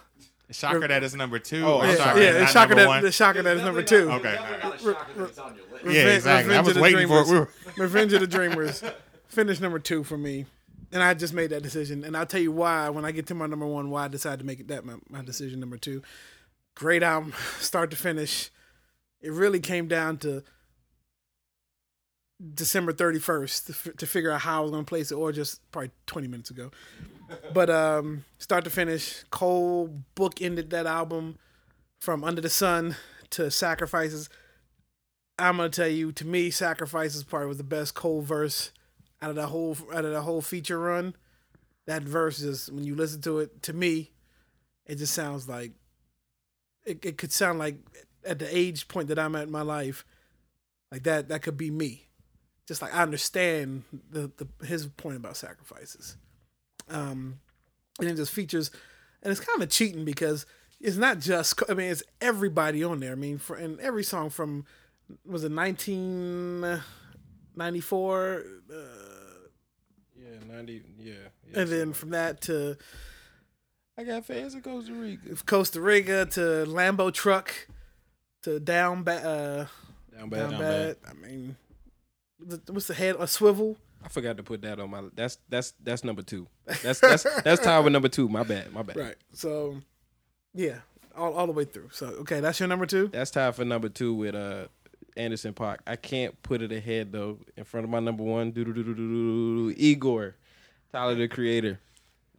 Shocker that is number two. Oh, or yeah, shocker yeah, that it's not shocker that one? the shocker that is number two. Okay. Reve- Yeah, exactly. I was of the waiting for it. We were- Revenge of the Dreamers. Finished number two for me, and I just made that decision. And I'll tell you why when I get to my number one. Why I decided to make it that my, my decision number two. Great album, *laughs* start to finish. It really came down to December thirty first to, f- to figure out how I was going to place it, or just probably twenty minutes ago. *laughs* But um, start to finish, Cole book ended that album from Under the Sun to Sacrifices. I'm gonna tell you, to me, Sacrifices part was the best Cole verse out of that whole out of the whole feature run. That verse is when you listen to it, to me, it just sounds like it, it could sound like at the age point that I'm at in my life, like that that could be me. Just like I understand the, the his point about sacrifices. Um and it just features, and it's kind of cheating because it's not just. I mean, it's everybody on there. I mean, for and every song from was it nineteen ninety four, uh, Yeah, ninety. Yeah. yeah. and then from that to I got fans in Costa Rica. Costa Rica to Lambo truck to down bad. Uh, Down down, bad. bad. I mean, the- what's the head? A swivel. I forgot to put that on my. That's that's that's number two. That's that's that's time with number two. My bad. My bad. Right. So, yeah, all, all the way through. So, okay, that's your number two. That's time for number two with uh Anderson Paak. I can't put it ahead though. In front of my number one, do do do do do Igor, Tyler the Creator.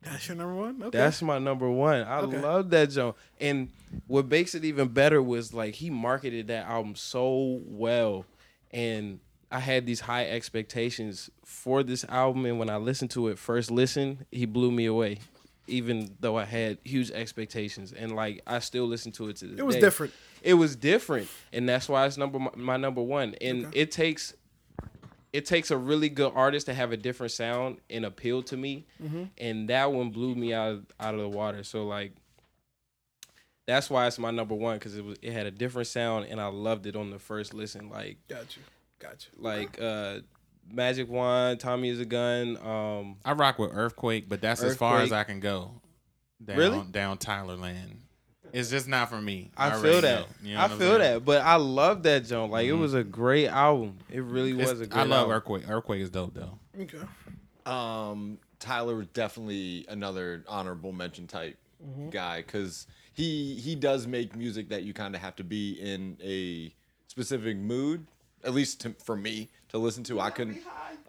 That's your number one. Okay. That's my number one. I Okay. love that joint. And what makes it even better was like he marketed that album so well. And I had these high expectations for this album. And when I listened to it first listen, he blew me away. Even though I had huge expectations. And like I still listen to it to this it was day. different. It was different. And that's why it's number my number one. And it takes it takes a really good artist to have a different sound and appeal to me, and that one blew me out out of the water. So like, that's why it's my number one because it was it had a different sound and I loved it on the first listen. Like Got you. Got you. like uh, Magic Wand, Tommy is a gun. Um, I rock with Earthquake, but that's as far as I can go. Down, Really? Down Tyler Land. It's just not for me. I, already feel that. know. You know I feel that, but I love that joint. Like it was a great album. It really It's- was a great. I love album. Earthquake. Earthquake is dope though. Okay. Um, Tyler was definitely another honorable mention type Mm-hmm. guy because he he does make music that you kind of have to be in a specific mood. At least to, for me to listen to, I couldn't.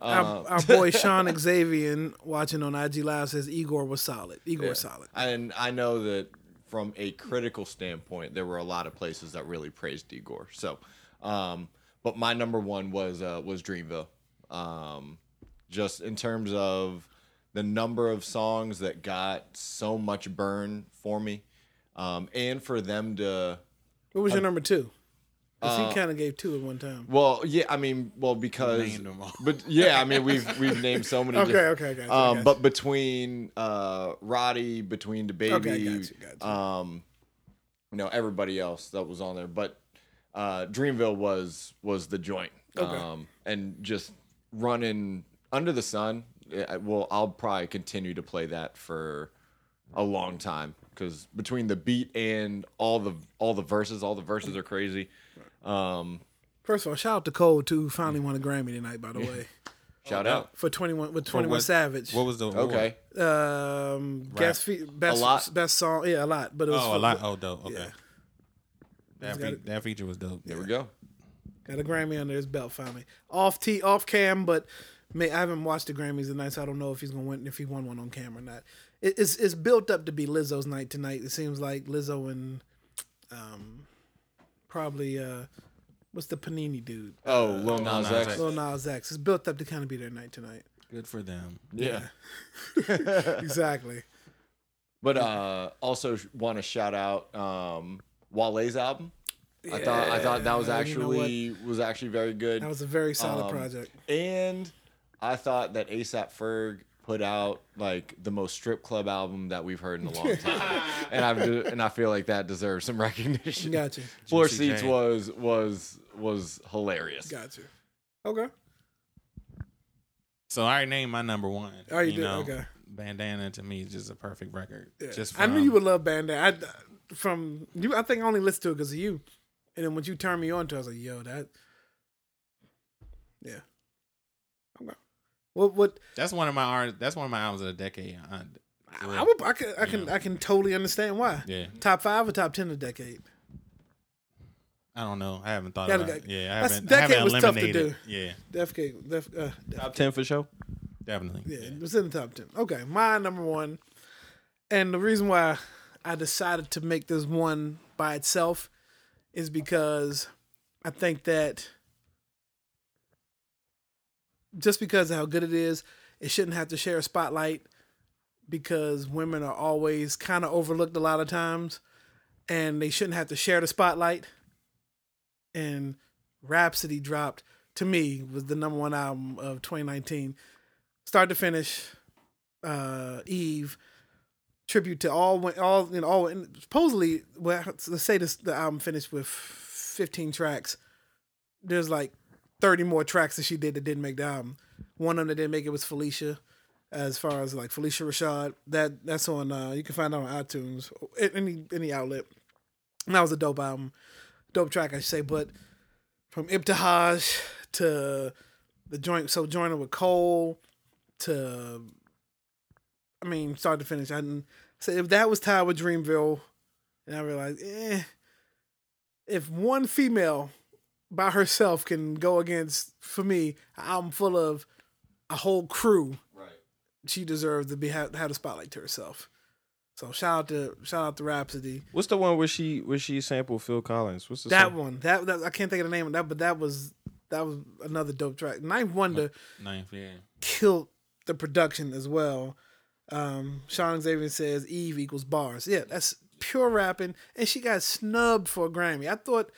Uh, Our, *laughs* our boy Sean Xavier watching on IG Live says Igor was solid. Igor was solid. And I know that from a critical standpoint, there were a lot of places that really praised Igor. So, um, but my number one was uh, was Dreamville. Um, just in terms of the number of songs that got so much burn for me, um, and for them to What was your number two? 'Cause Uh, he kind of gave two at one time. well, yeah, I mean, well because, Named them all. but yeah, I mean we've *laughs* we've named so many. Okay, different- okay, gotcha, Um, gotcha. but between uh, Roddy, between DaBaby, Okay, gotcha, gotcha. um, you know everybody else that was on there, but uh, Dreamville was was the joint. Okay. Um, and just running under the sun. I- Well, I'll probably continue to play that for a long time because between the beat and all the all the verses, all the verses are crazy. Um, First of all, shout out to Cole too, who finally won a Grammy tonight. By the way, shout out. for twenty one with Twenty One what- Savage. What was the award? Okay. um, guest fe- best lot? best song. Yeah, a lot. But it was Oh, for- a lot. Oh, dope. Okay. Yeah. That, got fe- it. that feature was dope. There we go. Got a Grammy under his belt finally. Off T, off cam, but may, I haven't watched the Grammys tonight, so I don't know if he's gonna win if he won one on camera or not. It, it's it's built up to be Lizzo's night tonight. It seems like Lizzo and um probably uh what's the Panini dude? Oh, Lil Nas Nas X. X. Lil Nas X. It's built up to kind of be their night tonight. Good for them. Yeah. *laughs* *laughs* exactly. But uh, also want to shout out um, Wale's album. I thought I thought that was Yeah, you know actually was actually very good. That was a very solid Um, project. and I thought that ASAP Ferg put out like the most strip club album that we've heard in a long *laughs* time, and I and I feel like that deserves some *laughs* recognition. Gotcha. Floor Juicy seats J. was was was hilarious. Gotcha. Okay. So I already named my number one. Oh, you did? know, Okay. Bandana to me is just a perfect record. Yeah. Just I knew you would love Bandana. I from you. I think I only listened to it because of you. And then when you turned me on to, it, I was like, "Yo, that." Yeah. Okay. What? What? That's one of my art. That's one of my albums of the decade. I, I, I, would, I can. I can. I can totally understand why. yeah, Top five or top ten of the decade. I don't know. I haven't thought Gotta about it. go- Yeah, I haven't. I decade haven't was tough to eliminated. Yeah, Defcade. Def, uh, Def- Top ten for sure. definitely. Yeah, it was in the top ten. Okay, my number one, and the reason why I decided to make this one by itself is because I think that just because of how good it is, it shouldn't have to share a spotlight because women are always kind of overlooked a lot of times, and they shouldn't have to share the spotlight. And Rapsody dropped to me was the number one album of 2019 start to finish, uh, Eve, tribute to all all you know all and supposedly well let's say this the album finished with 15 tracks. There's like 30 more tracks that she did that didn't make the album. One of them that didn't make it was Phylicia. As far as like Phylicia Rashad, that that's on uh you can find that on iTunes, any any outlet. And that was a dope album, dope track I should say. But from Ibtihaj to the joint, so joining with Cole to, I mean, start to finish. I didn't say if that was tied with Dreamville, and I realized, eh, if one female by herself can go against for me an album full of a whole crew, Right. she deserves to be have, have the spotlight to herself. So shout out to shout out to Rapsody. What's the one where she where she sampled Phil Collins? What's the That song? one, that, that I can't think of the name of that, but that was that was another dope track. Ninth Wonder Ninth, yeah. killed the production as well. Um, Sean Xavier says Eve equals bars. Yeah, that's pure rapping, and she got snubbed for a Grammy. I thought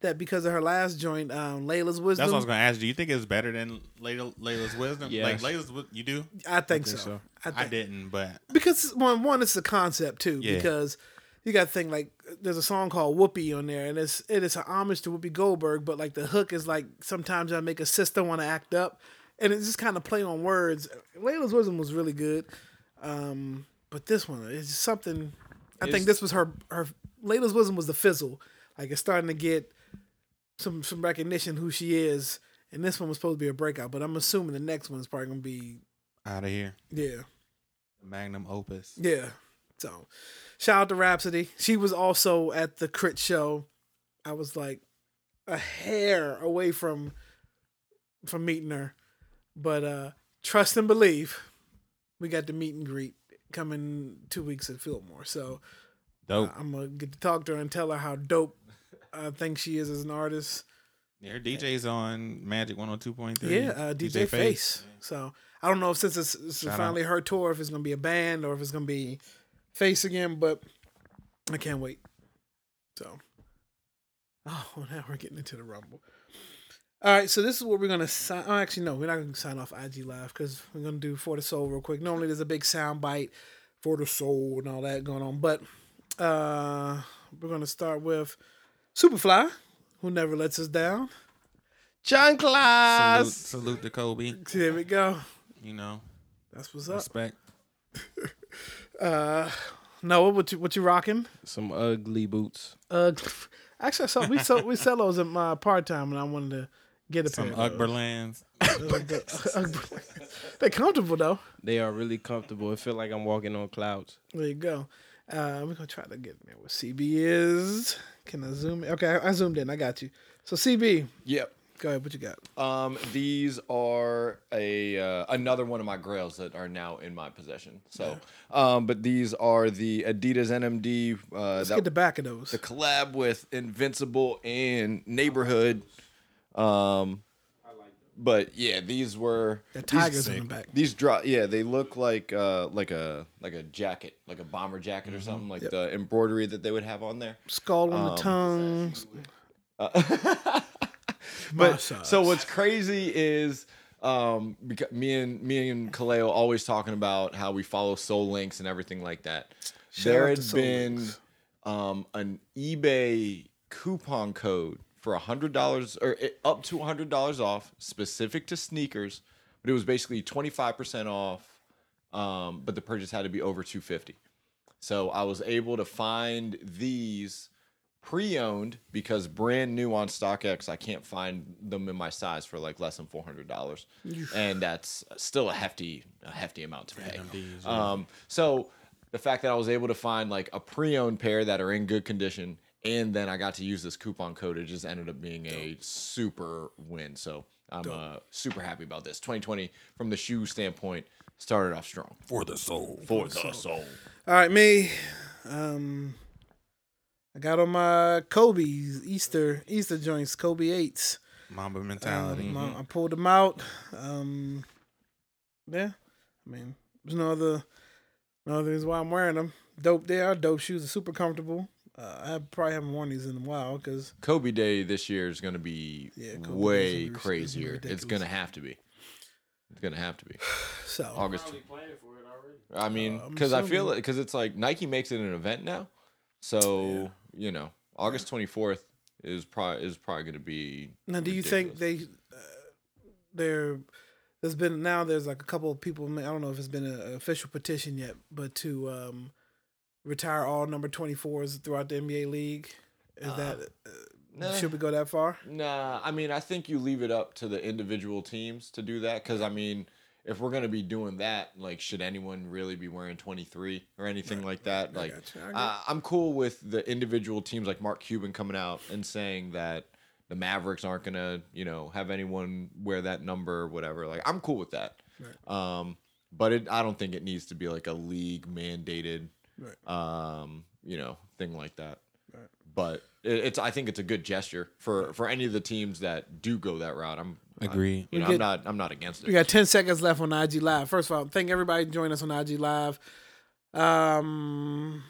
that because of her last joint, um, Laila's Wisdom. That's what I was gonna ask. Do you think it's better than Laila, Laila's wisdom? Yes. Like Laila's, Wi- you do? I think, think so. so. I I, didn't, but because one one it's a concept too Yeah. because you got to think like there's a song called Whoopi on there and it's it is an homage to Whoopi Goldberg but like the hook is like sometimes I make a sister want to act up and it's just kind of play on words. Laila's Wisdom was really good, um, but this one is something. I think this was her her Laila's Wisdom was the fizzle. Like it's starting to get some some recognition who she is, and this one was supposed to be a breakout. But I'm assuming the next one is probably gonna be out of here. yeah. Magnum opus. Yeah. So shout out to Rapsody. She was also at the K.R.I.T. show. I was like a hair away from from meeting her. But uh trust and believe. We got the meet and greet coming two weeks at Fillmore. So Dope. I'm gonna get to talk to her and tell her how dope I think she is as an artist. Yeah, her DJ's on Magic 102.3. Yeah, uh, DJ, Face. So I don't know if since it's, it's finally her tour, if it's gonna be a band or if it's gonna be Face again, but I can't wait. So, *laughs* oh, now we're getting into the Rumble. All right, so this is what we're gonna sign. Oh, actually, no, we're not gonna sign off IG Live because we're gonna do For the Soul real quick. Normally, there's a big sound bite for the soul and all that going on, but uh we're gonna start with Superfly, who never lets us down. John Salute, Class. salute to Kobe. Here we go. You know, That's what's up. respect. *laughs* Uh, Noah, what you what you rocking? Some ugly boots. Uh, actually, I saw we sell we sell those at my part time, and I wanted to get a Some pair. of those. Ugberlands. *laughs* They're comfortable though. They are really comfortable. It feel like I'm walking on clouds. There you go. Uh, we're gonna try to get there. What CB is? Can I zoom? in? Okay, I, I zoomed in. I got you. So CB, Yep. go ahead. What you got? Um, these are a uh, another one of my grails that are now in my possession. So, um, but these are the Adidas NMD. Uh, Let's that, get the back of those. the collab with Invincible and Neighborhood. Um, but yeah, these were The these- tigers on the back. These drop, yeah, they look like uh like a like a jacket, like a bomber jacket or something, like Yep. the embroidery that they would have on there. Skull on the um, tongue. Uh, *laughs* but so what's crazy is um because me and me and Kaleo always talking about how we follow Sole Links and everything like that. Shout there had been Links. um an eBay coupon code for a hundred dollars or up to a hundred dollars off, specific to sneakers, but it was basically twenty five percent off. Um, but the purchase had to be over two fifty. So I was able to find these pre-owned because brand new on StockX. I can't find them in my size for like less than four hundred dollars, and that's still a hefty, a hefty amount to pay. Um, so the fact that I was able to find like a pre-owned pair that are in good condition, and then I got to use this coupon code, it just ended up being a super win. So I'm uh, super happy about this. 2020 from the shoe standpoint started off strong For the soul. for the soul. All right, me. Um, I got on my Kobe's Easter Easter joints, Kobe eights. Mamba mentality. Um, I I pulled them out. Um, yeah, I mean, there's no other, no other reason why I'm wearing them. Dope, they are dope shoes. They're super comfortable. Uh, I probably haven't worn these in a while because Kobe Day this year is going to be Yeah, Kobe is way gonna it's gonna crazier. It's going to have to be. It's going to have to be. *sighs* so August. playing for it already. I mean, Uh, I'm because I feel it because it's like Nike makes it an event now, so you know August twenty fourth is probably is probably going to be. Now, do you think they uh, there? There's been now. There's like a couple of people. I don't know if it's been an official petition yet, but to um, retire all number twenty fours throughout the NBA league. Is that uh, nah. should we go that far? Nah, I mean, I think you leave it up to the individual teams to do that because I mean, if we're gonna be doing that, like, should anyone really be wearing twenty three or anything like that? Like, I uh, I'm cool with the individual teams like Mark Cuban coming out and saying that the Mavericks aren't gonna, you know, have anyone wear that number or whatever. Like, I'm cool with that. Um, but it, I don't think it needs to be like a league mandated, Right. um, you know, thing like that. But it, it's, I think it's a good gesture for for any of the teams that do go that route. I'm Agree. I, you know, get- I'm not, I'm not against it. We got 10 seconds left on IG Live. First of all, thank everybody joining us on IG Live. Um,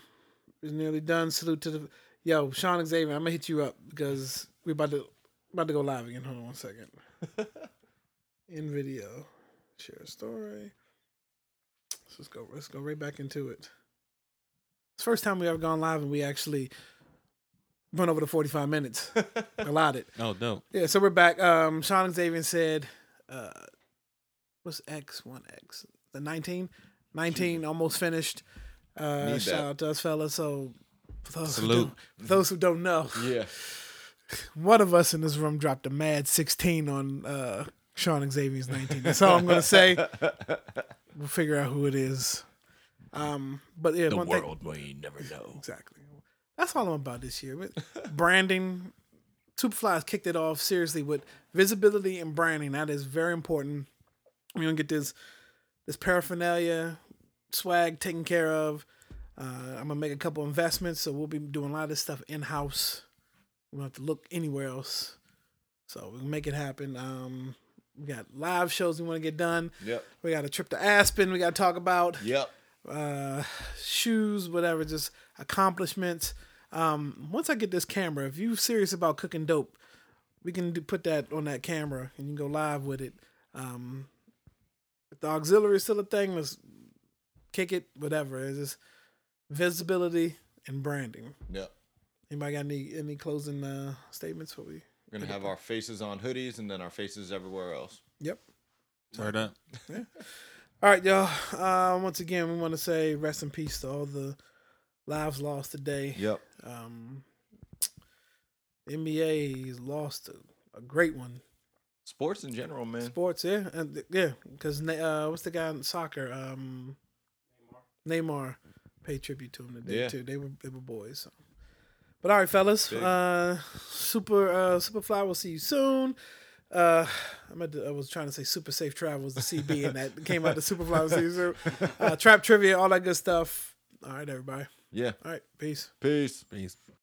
it's nearly done. Salute to the yo, Sean Xavier. I'm gonna hit you up because we're about to about to go live again. Hold on one second. *laughs* In video, share a story. Let's just go. Let's go right back into it. It's the first time we ever gone live and we actually went over the 45 minutes *laughs* allotted. Oh, dope. Yeah, so we're back. Um, Sean Xavier said, uh, what's X, 1X? The 19? 19, almost finished. Uh, Need shout that. out to us, fellas. So, for those, who Salute. don't, for those who don't know, Yeah. *laughs* one of us in this room dropped a mad 16 on uh, Sean Xavier's 19. That's all I'm going to say. *laughs* We'll figure out who it is. Um, but yeah, one thing, may never know. Exactly. That's all I'm about this year. But branding, Superfly has kicked it off seriously with visibility and branding. That is very important. We're gonna get this this paraphernalia swag taken care of. Uh, I'm gonna make a couple investments, so we'll be doing a lot of this stuff in house. We don't have to look anywhere else. So we can make it happen. Um, we got live shows we want to get done. Yep. We got a trip to Aspen. We got to talk about Yep. Uh, shoes, whatever, just accomplishments. Um, once I get this camera, if you're serious about cooking dope, we can do, put that on that camera and you can go live with it. Um, if the auxiliary is still a thing, let's kick it, whatever. It's just visibility and branding. Yep. Anybody got any any closing uh, statements for we? We're gonna have our faces on hoodies and then our faces everywhere else. Yep. Turn up. All right, y'all. Uh, once again, we want to say rest in peace to all the lives lost today. Yep. Um, NBA has lost a, a great one. Sports in general, man. Sports, yeah, and yeah, because uh, what's the guy in soccer? Um, Neymar paid tribute to him today Yeah. too. They were they were boys. So. But all right, fellas. Big. Uh, super uh, Superfly. We'll see you soon. Uh, I'm at I was trying to say super safe travels the CB and that came out the Superfly. We'll *laughs* see you soon. Uh, trap trivia, all that good stuff. All right, everybody. Yeah. All right, peace. Peace. Peace.